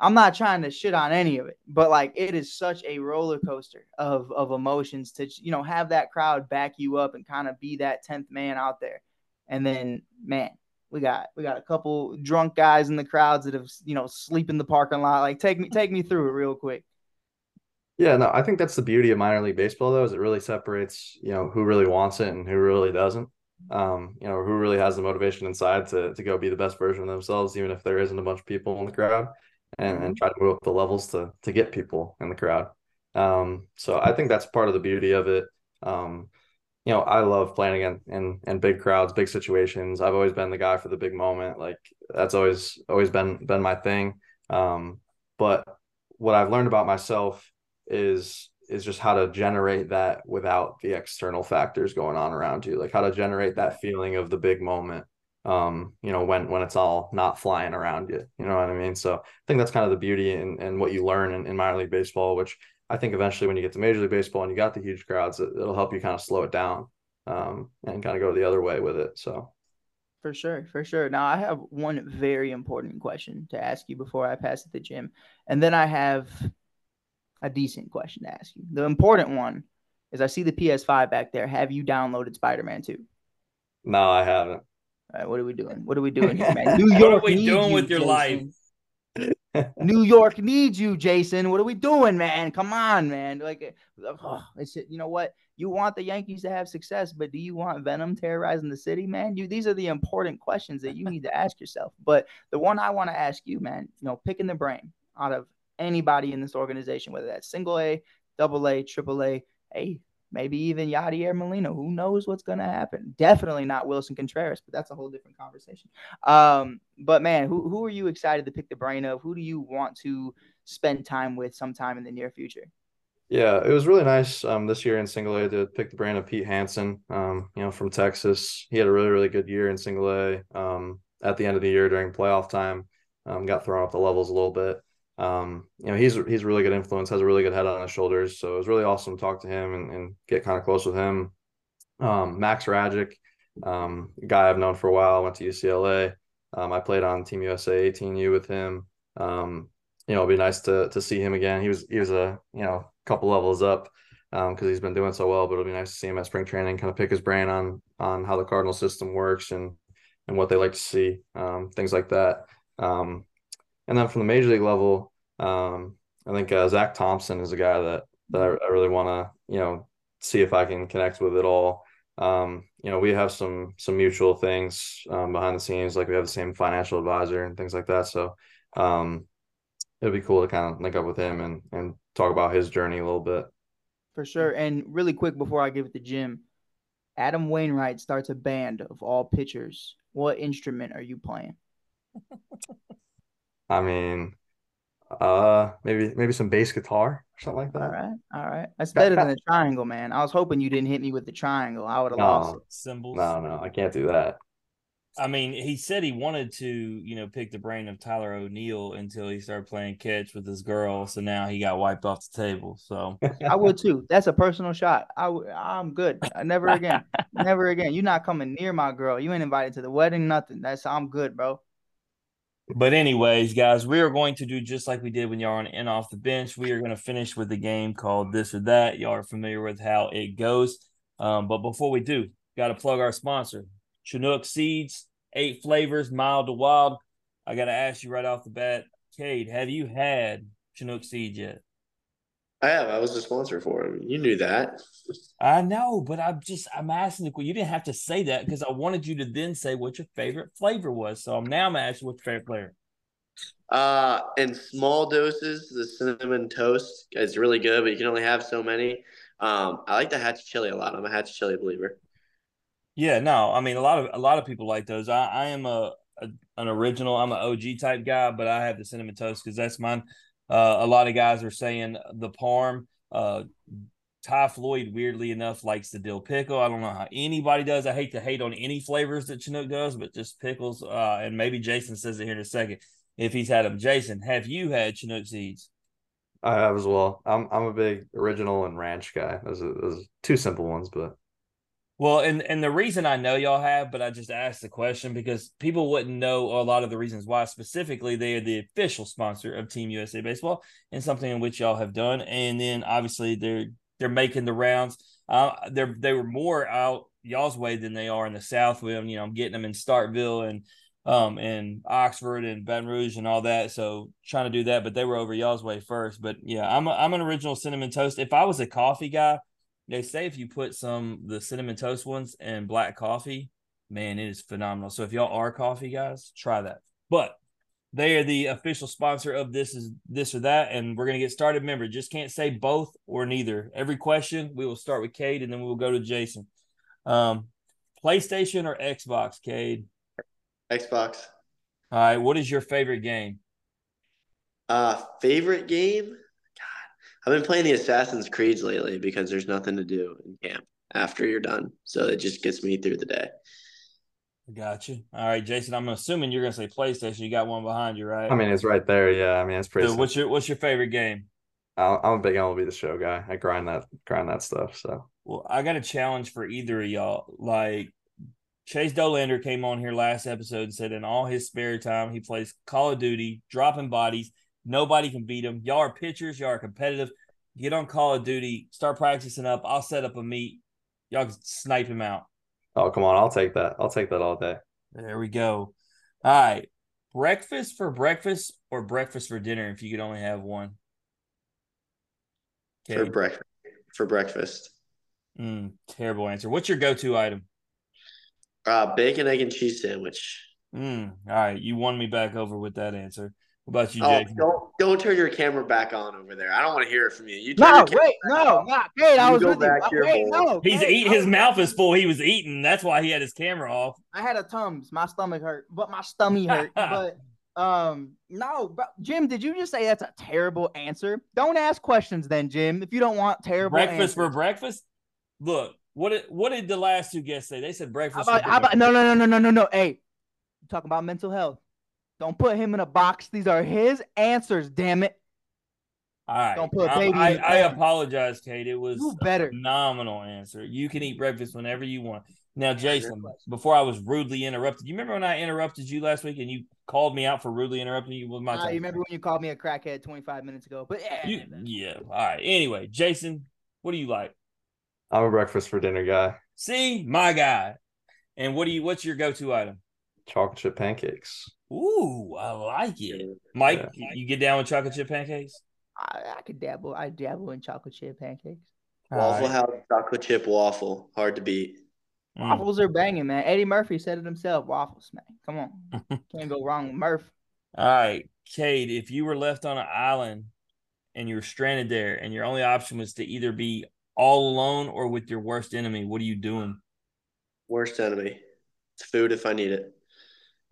I'm not trying to shit on any of it, but like it is such a roller coaster of of emotions to you know have that crowd back you up and kind of be that tenth man out there, and then man, we got we got a couple drunk guys in the crowds that have you know sleep in the parking lot. Like take me take me through it real quick. Yeah, no, I think that's the beauty of minor league baseball though, is it really separates you know who really wants it and who really doesn't. Um, you know, who really has the motivation inside to to go be the best version of themselves, even if there isn't a bunch of people in the crowd and, and try to move up the levels to to get people in the crowd. Um, so I think that's part of the beauty of it. Um, you know, I love playing in, in in big crowds, big situations. I've always been the guy for the big moment. Like that's always always been been my thing. Um, but what I've learned about myself is is just how to generate that without the external factors going on around you. Like how to generate that feeling of the big moment um, you know, when when it's all not flying around you. You know what I mean? So I think that's kind of the beauty and, and what you learn in, in minor league baseball, which I think eventually when you get to major league baseball and you got the huge crowds, it, will help you kind of slow it down. um, and kind of go the other way with it. So for sure, for sure. Now I have one very important question to ask you before I pass it to Jim, and then I have a decent question to ask you. The important one is I see the PS5 back there. Have you downloaded Spider Man 2? No, I haven't. All right, what are we doing? What are we doing here, man? (laughs) New York what are we doing you, with your Jason. life? (laughs) New York needs you, Jason. What are we doing, man? Come on, man. Like, oh, it's you know what? You want the Yankees to have success, but do you want Venom terrorizing the city, man? You these are the important questions that you need to ask yourself. But the one I want to ask you, man, you know, picking the brain out of anybody in this organization, whether that's single A, double A, triple A, hey, maybe even Yadier Molina. Who knows what's gonna happen? Definitely not Willson Contreras, but that's a whole different conversation. Um, but man, who who are you excited to pick the brain of? Who do you want to spend time with sometime in the near future? Yeah, it was really nice um, this year in single A to pick the brain of Pete Hansen, um, you know, from Texas. He had a really, really good year in single A. Um, at the end of the year during playoff time, um, got thrown off the levels a little bit. Um, you know, he's he's really good influence, has a really good head on his shoulders. So it was really awesome to talk to him and, and get kind of close with him. Um, Max Rajcic, um, guy I've known for a while, went to UCLA. Um, I played on Team USA 18U with him. Um, you know, it'd be nice to to see him again. He was he was a you know couple levels up because um, he's been doing so well. But it'll be nice to see him at spring training, kind of pick his brain on on how the Cardinal system works and and what they like to see, things like that. And then from the major league level, um, I think uh, Zack Thompson is a guy that that I, really want to you know see if I can connect with at all. Um, you know, we have some some mutual things um, behind the scenes, like we have the same financial advisor and things like that. So um, it'd be cool to kind of link up with him and and talk about his journey a little bit. For sure. And really quick before I give it to Jim, Adam Wainwright starts a band of all pitchers. What instrument are you playing? I mean, uh, maybe maybe some bass guitar or something like that. All right, all right. That's better than the triangle, man. I was hoping you didn't hit me with the triangle. I would have No. lost. it. Cymbals. No, no, I can't do that. I mean, he said he wanted to, you know, pick the brain of Tyler O'Neill until he started playing catch with his girl. So now he got wiped off the table. So (laughs) I would too. That's a personal shot. I I'm good. Uh, Never again. (laughs) Never again. You're not coming near my girl. You ain't invited to the wedding. Nothing. That's I'm good, bro. But anyways, guys, we are going to do just like we did when y'all on in off the bench. We are going to finish with a game called this or that. Y'all are familiar with how it goes. Um, but before we do, got to plug our sponsor, Chinook Seeds, eight flavors, mild to wild. I got to ask you right off the bat, Cade, have you had Chinook Seeds yet? I have. I was the sponsor for him. You knew that. I know, but I'm just I'm asking the question. you didn't have to say that because I wanted you to then say what your favorite flavor was. So I'm now I'm asking what's your favorite flavor. Uh, in small doses, the cinnamon toast is really good, but you can only have so many. Um, I like the hatch chili a lot. I'm a hatch chili believer. Yeah, no, I mean a lot of a lot of people like those. I, I am a, a an original. I'm an OG type guy, but I have the cinnamon toast because that's mine. Uh, a lot of guys are saying the parm. Uh, Ty Floyd, weirdly enough, likes the dill pickle. I don't know how anybody does. I hate to hate on any flavors that Chinook does, but just pickles. Uh, and maybe Jason says it here in a second if he's had them. Jason, have you had Chinook seeds? I have as well. I'm I'm a big original and ranch guy. Those are, those are two simple ones, but Well, and and the reason I know y'all have, but I just asked the question because people wouldn't know a lot of the reasons why. Specifically, they are the official sponsor of Team USA Baseball, and something in which y'all have done. And then obviously they're they're making the rounds. Uh, they're they were more out y'all's way than they are in the South. With you know, I'm getting them in Starkville and um and Oxford and Baton Rouge and all that. So trying to do that, but they were over y'all's way first. But yeah, I'm a, I'm an original cinnamon toast. If I was a coffee guy, they say if you put some the cinnamon toast ones in black coffee, man, it is phenomenal. So if y'all are coffee guys, try that. But they are the official sponsor of this is this or that, and we're gonna get started. Remember, just can't say both or neither. Every question we will start with Cade, and then we will go to Jason. Um, PlayStation or Xbox, Cade? Xbox. All right, what is your favorite game? Uh, favorite game? God, I've been playing the Assassin's Creeds lately because there's nothing to do in camp after you're done. So it just gets me through the day. Gotcha. All right, Jason. I'm assuming you're gonna say PlayStation. You got one behind you, right? I mean it's right there. Yeah, I mean it's pretty. So what's your what's your favorite game? I'm a big MLB the Show guy. I grind that grind that stuff. So Well, I got a challenge for either of y'all. Like Chase Dollander came on here last episode and said in all his spare time he plays Call of Duty, dropping bodies. Nobody can beat them. Y'all are pitchers. Y'all are competitive. Get on Call of Duty. Start practicing up. I'll set up a meet. Y'all can snipe him out. Oh, come on. I'll take that. I'll take that all day. There we go. All right. Breakfast for breakfast or breakfast for dinner if you could only have one? For breakfast. For breakfast. Mm, terrible answer. What's your go-to item? Uh, bacon, egg, and cheese sandwich. Mm, all right, you won me back over with that answer. What about you, Oh, Jason? don't don't turn your camera back on over there. I don't want to hear it from you. You turn No, wait, no, not Cade. I was with you. back to Wait, no. He's Cade, eating. I His mouth is full. He was eating. That's why he had his camera off. I had a tums. My stomach hurt, but my stomach hurt. (laughs) but um, no, bro, Jim, did you just say that's a terrible answer? Don't ask questions then, Jim. If you don't want terrible breakfast for breakfast. Look, what did what did the last two guests say? They said How breakfast. about, how about no, no, no, no, no, no, no. Hey, you talking about mental health? Don't put him in a box. These are his answers. Damn it. All right, Don't put a I'm- baby in I, the I apologize, Cade. It was You a better. phenomenal answer. You can eat breakfast whenever you want. Now, Jason, before I was rudely interrupted, you remember when I interrupted you last week and you called me out for rudely interrupting you with my time? you remember when you called me a crackhead 25 minutes ago? But yeah, You- yeah. All right. Anyway, Jason, what do you like? I'm a breakfast for dinner guy. See, my guy. And what do you? What's your go-to item? Chocolate chip pancakes. Ooh, I like it. Mike, Yeah. you get down with chocolate chip pancakes? I, I could dabble. I dabble in chocolate chip pancakes. Waffle All right. House chocolate chip waffle. Hard to beat. Mm. Waffles are banging, man. Eddie Murphy said it himself. Waffles, man. Come on, (laughs) can't go wrong with Murph. All right, Cade, if you were left on an island and you were stranded there and your only option was to either be all alone or with your worst enemy, what are you doing? Worst enemy. It's food if I need it.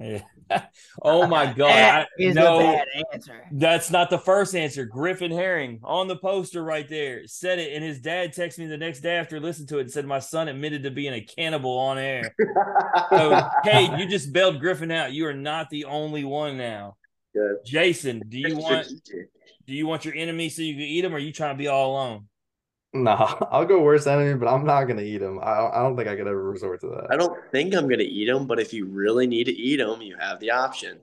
Yeah. (laughs) oh my (laughs) god. That is no, a bad answer. that's not the first answer. Griffin Herring on the poster right there said it, and his dad texted me the next day after listening to it and said my son admitted to being a cannibal on air. (laughs) So, Cade, you just bailed Griffin out. You are not the only one now. Good. Jason, do you want do you want your enemy so you can eat them, or are you trying to be all alone? Nah, (laughs) I'll go worst enemy, but I'm not gonna eat them. I don't, I don't think I could ever resort to that. I don't think I'm gonna eat them, but if you really need to eat them, you have the option.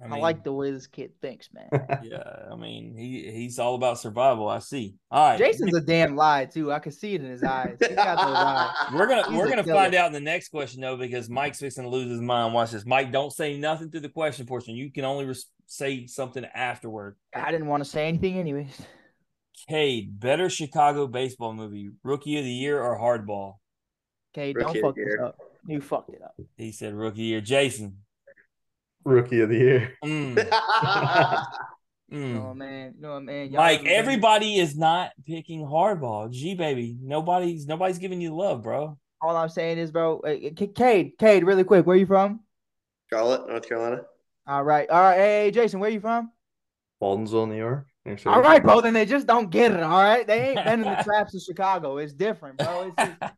I, like the way this kid thinks, man. (laughs) Yeah, I mean, he he's all about survival. I see. All right, Jason's a damn lie too. I can see it in his eyes. He got those eyes. (laughs) we're gonna he's we're gonna killer. find out in the next question though, because Mike's fixing to lose his mind. Watch this, Mike. Don't say nothing through the question portion. You can only res- say something afterward. I didn't want to say anything, anyways. Cade, better Chicago baseball movie, Rookie of the Year or Hardball? Okay, Rookie don't of fuck the this year. up. You fucked it up. He said Rookie of the Year. Jason, Rookie of the year. mm, (laughs) mm. No man, no man. Y'all Mike, haven't everybody is not picking hardball. G baby, nobody's nobody's giving you love, bro. All I'm saying is, bro. uh, K- Cade, Cade, really quick. Where you from? Charlotte, North Carolina. All right, all right. Hey, hey, Jason, where you from? Baldwinsville, New York. City. All right, bro. Then they just don't get it. All right, they ain't been in the (laughs) traps of Chicago. It's different, bro. It's just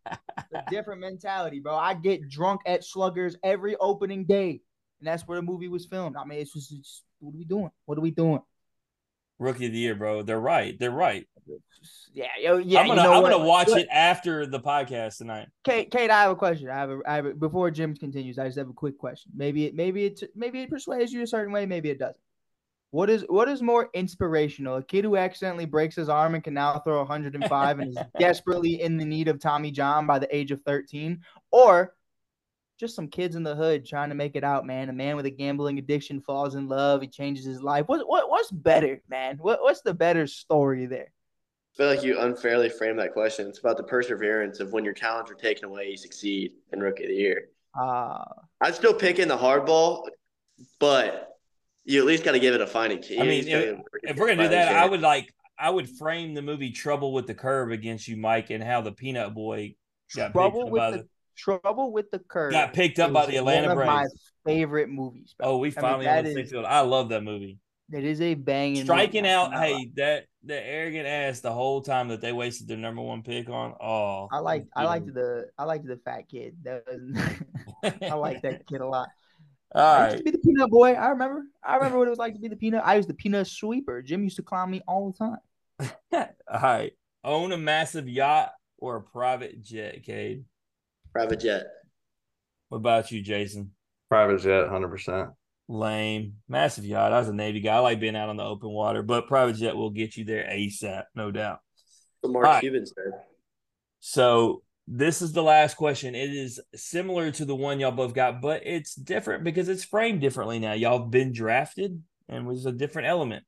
a (laughs) different mentality, bro. I get drunk at Sluggers every opening day, and that's where the movie was filmed. I mean, it's just, it's, what are we doing? What are we doing? Rookie of the year, bro. They're right. They're right. Yeah, yo, yeah. I'm gonna you know I'm what? gonna watch it after the podcast tonight. Cade, Cade, I have a question. I have a, I have a, before Jim continues. I just have a quick question. Maybe it, maybe it, maybe it persuades you a certain way. Maybe it doesn't. What is what is more inspirational? A kid who accidentally breaks his arm and can now throw 105 and is (laughs) desperately in the need of Tommy John by the age of 13, or just some kids in the hood trying to make it out, man. A man with a gambling addiction falls in love. He changes his life. What what what's better, man? What what's the better story there? I feel like you unfairly framed that question. It's about the perseverance of when your talents are taken away, you succeed in Rookie of the Year. Uh I'd still picking the hardball, but you at least got to give it a fighting key. I mean, if, if we're gonna do that, I would like I would frame the movie Trouble with the Curve against you, Mike, and how the Peanut Boy got Trouble picked up with by the the, Trouble with the Curve. got picked up by the Atlanta one of my favorite movies. Bro. Oh, we I mean, finally on the same is- field. I love that movie. It is a banging. Striking movie. out, I- hey, that the arrogant ass the whole time that they wasted their number one pick on. Oh, I like I you liked the I liked the fat kid. That was, (laughs) I like that kid a lot. All I used to be the peanut boy. I remember. I remember what it was like to be the peanut. I was the peanut sweeper. Jim used to clown me all the time. (laughs) all right. Own a massive yacht or a private jet, Cade? Private jet. What about you, Jason? Private jet, hundred percent. Lame. Massive yacht. I was a Navy guy. I like being out on the open water, but private jet will get you there ASAP, no doubt. What Mark Right. Cuban said. So this is the last question. It is similar to the one y'all both got, but it's different because it's framed differently now. Y'all have been drafted and was a different element.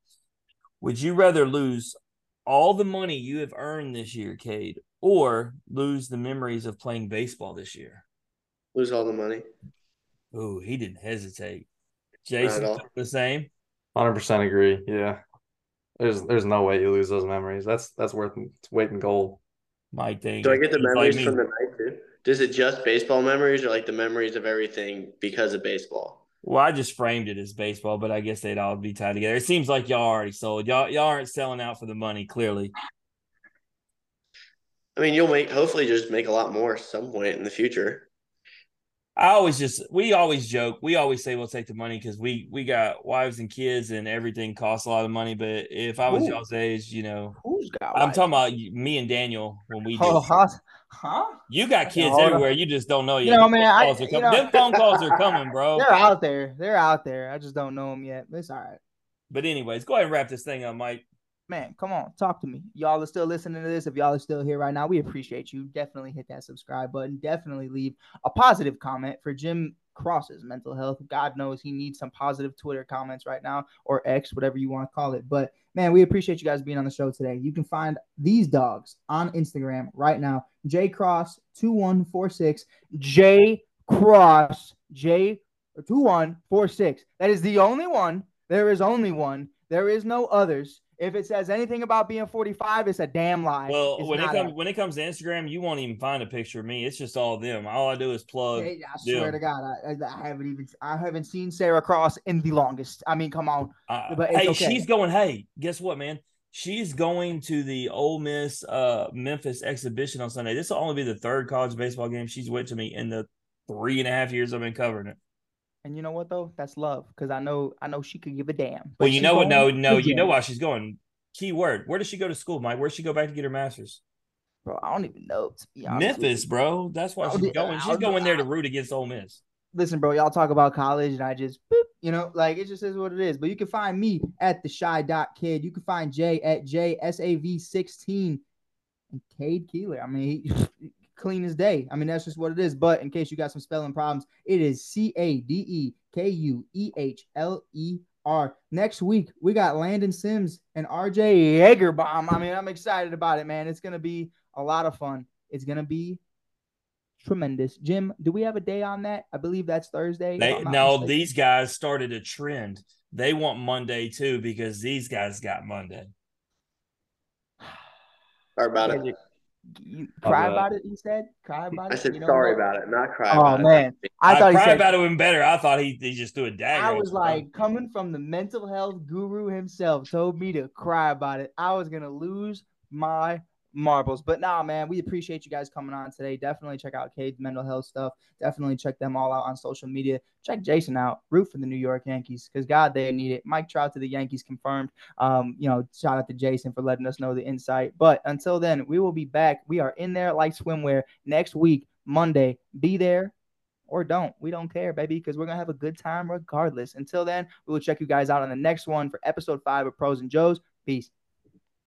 Would you rather lose all the money you have earned this year, Cade, or lose the memories of playing baseball this year? Lose all the money. Oh, he didn't hesitate. Jason, the same. Hundred percent agree. Yeah. There's there's no way you lose those memories. That's that's worth its weight in gold. Mike thing. Do I get the like memories me. from the night too? Does it just baseball memories or like the memories of everything because of baseball? Well, I just framed it as baseball, but I guess they'd all be tied together. It seems like y'all already sold. Y'all y'all aren't selling out for the money, clearly. I mean, you'll make hopefully just make a lot more some point in the future. I always just we always joke. We always say we'll take the money because we we got wives and kids and everything costs a lot of money. But if I was Ooh. y'all's age, you know, Who's got? I'm wife? talking about me and Daniel when we. (laughs) Oh, huh? huh? You got kids Hold on. everywhere. You just don't know yet. You know, man, I- you know- Them phone calls are coming, bro. (laughs) They're out there. They're out there. I just don't know them yet. But it's all right. But anyways, go ahead and wrap this thing up, Mike. Man, come on, talk to me. Y'all are still listening to this. If y'all are still here right now, we appreciate you. Definitely hit that subscribe button. Definitely leave a positive comment for Jim Cross's mental health. God knows he needs some positive Twitter comments right now or X, whatever you want to call it. But man, we appreciate you guys being on the show today. You can find these dogs on Instagram right now. J Cross 2146. J Cross J 2146. That is the only one. There is only one. There is no others. If it says anything about being 45, it's a damn lie. Well, It's when it comes a- when it comes to Instagram, you won't even find a picture of me. It's just all them. All I do is plug. I swear them. to God, I, I- I haven't even I haven't seen Sarah Cross in the longest. I mean, come on. Uh, But hey, okay. she's going. Hey, guess what, man? She's going to the Ole Miss uh, Memphis exhibition on Sunday. This will only be the third college baseball game she's went to me in the three and a half years I've been covering it. And you know what though? That's love because I know I know she could give a damn. Well, you know what? No, no, you know why she's going. Key word. Where does she go to school, Mike? Where does she go back to get her master's? bro. I don't even know. To be Memphis, bro. That's why she's going. She's going there to root against Ole Miss. listen, bro, y'all talk about college and I just, boop, you know, like it just is what it is. But you can find me at the shy dot kid. You can find Jay at JSAV16 and Cade Kuehler. I mean, he, (laughs) clean as day. I mean, that's just what it is. But in case you got some spelling problems, it is C A D E K U E H L E R. Next week, we got Landon Sims and RJ Yeagerbaum. I mean, I'm excited about it, man. It's going to be a lot of fun. It's going to be tremendous. Jim, do we have a day on that? I believe that's Thursday. They no, mistaken. these guys started a trend. They want Monday too because these guys got Monday. Sorry about it. You- you cry bad. about it. He said, "Cry about I it." I said You know sorry what? about it, not cry Oh about it. man, I I, thought he cried said. about it even better. I thought he, he just threw a dagger. I was you, bro. like, coming from the mental health guru himself, told me to cry about it. I was gonna lose my marbles. But nah, man, we appreciate you guys coming on today. Definitely check out Cade's mental health stuff. Definitely check them all out on social media. Check Jason out. Root for the New York Yankees because God, they need it. Mike Trout to the Yankees confirmed. Um, you know, shout out to Jason for letting us know the insight. But until then, we will be back. We are in there like swimwear next week, Monday. Be there or don't. We don't care, baby, because we're gonna have a good time regardless. Until then, we will check you guys out on the next one for episode five of Pros and Joes. Peace.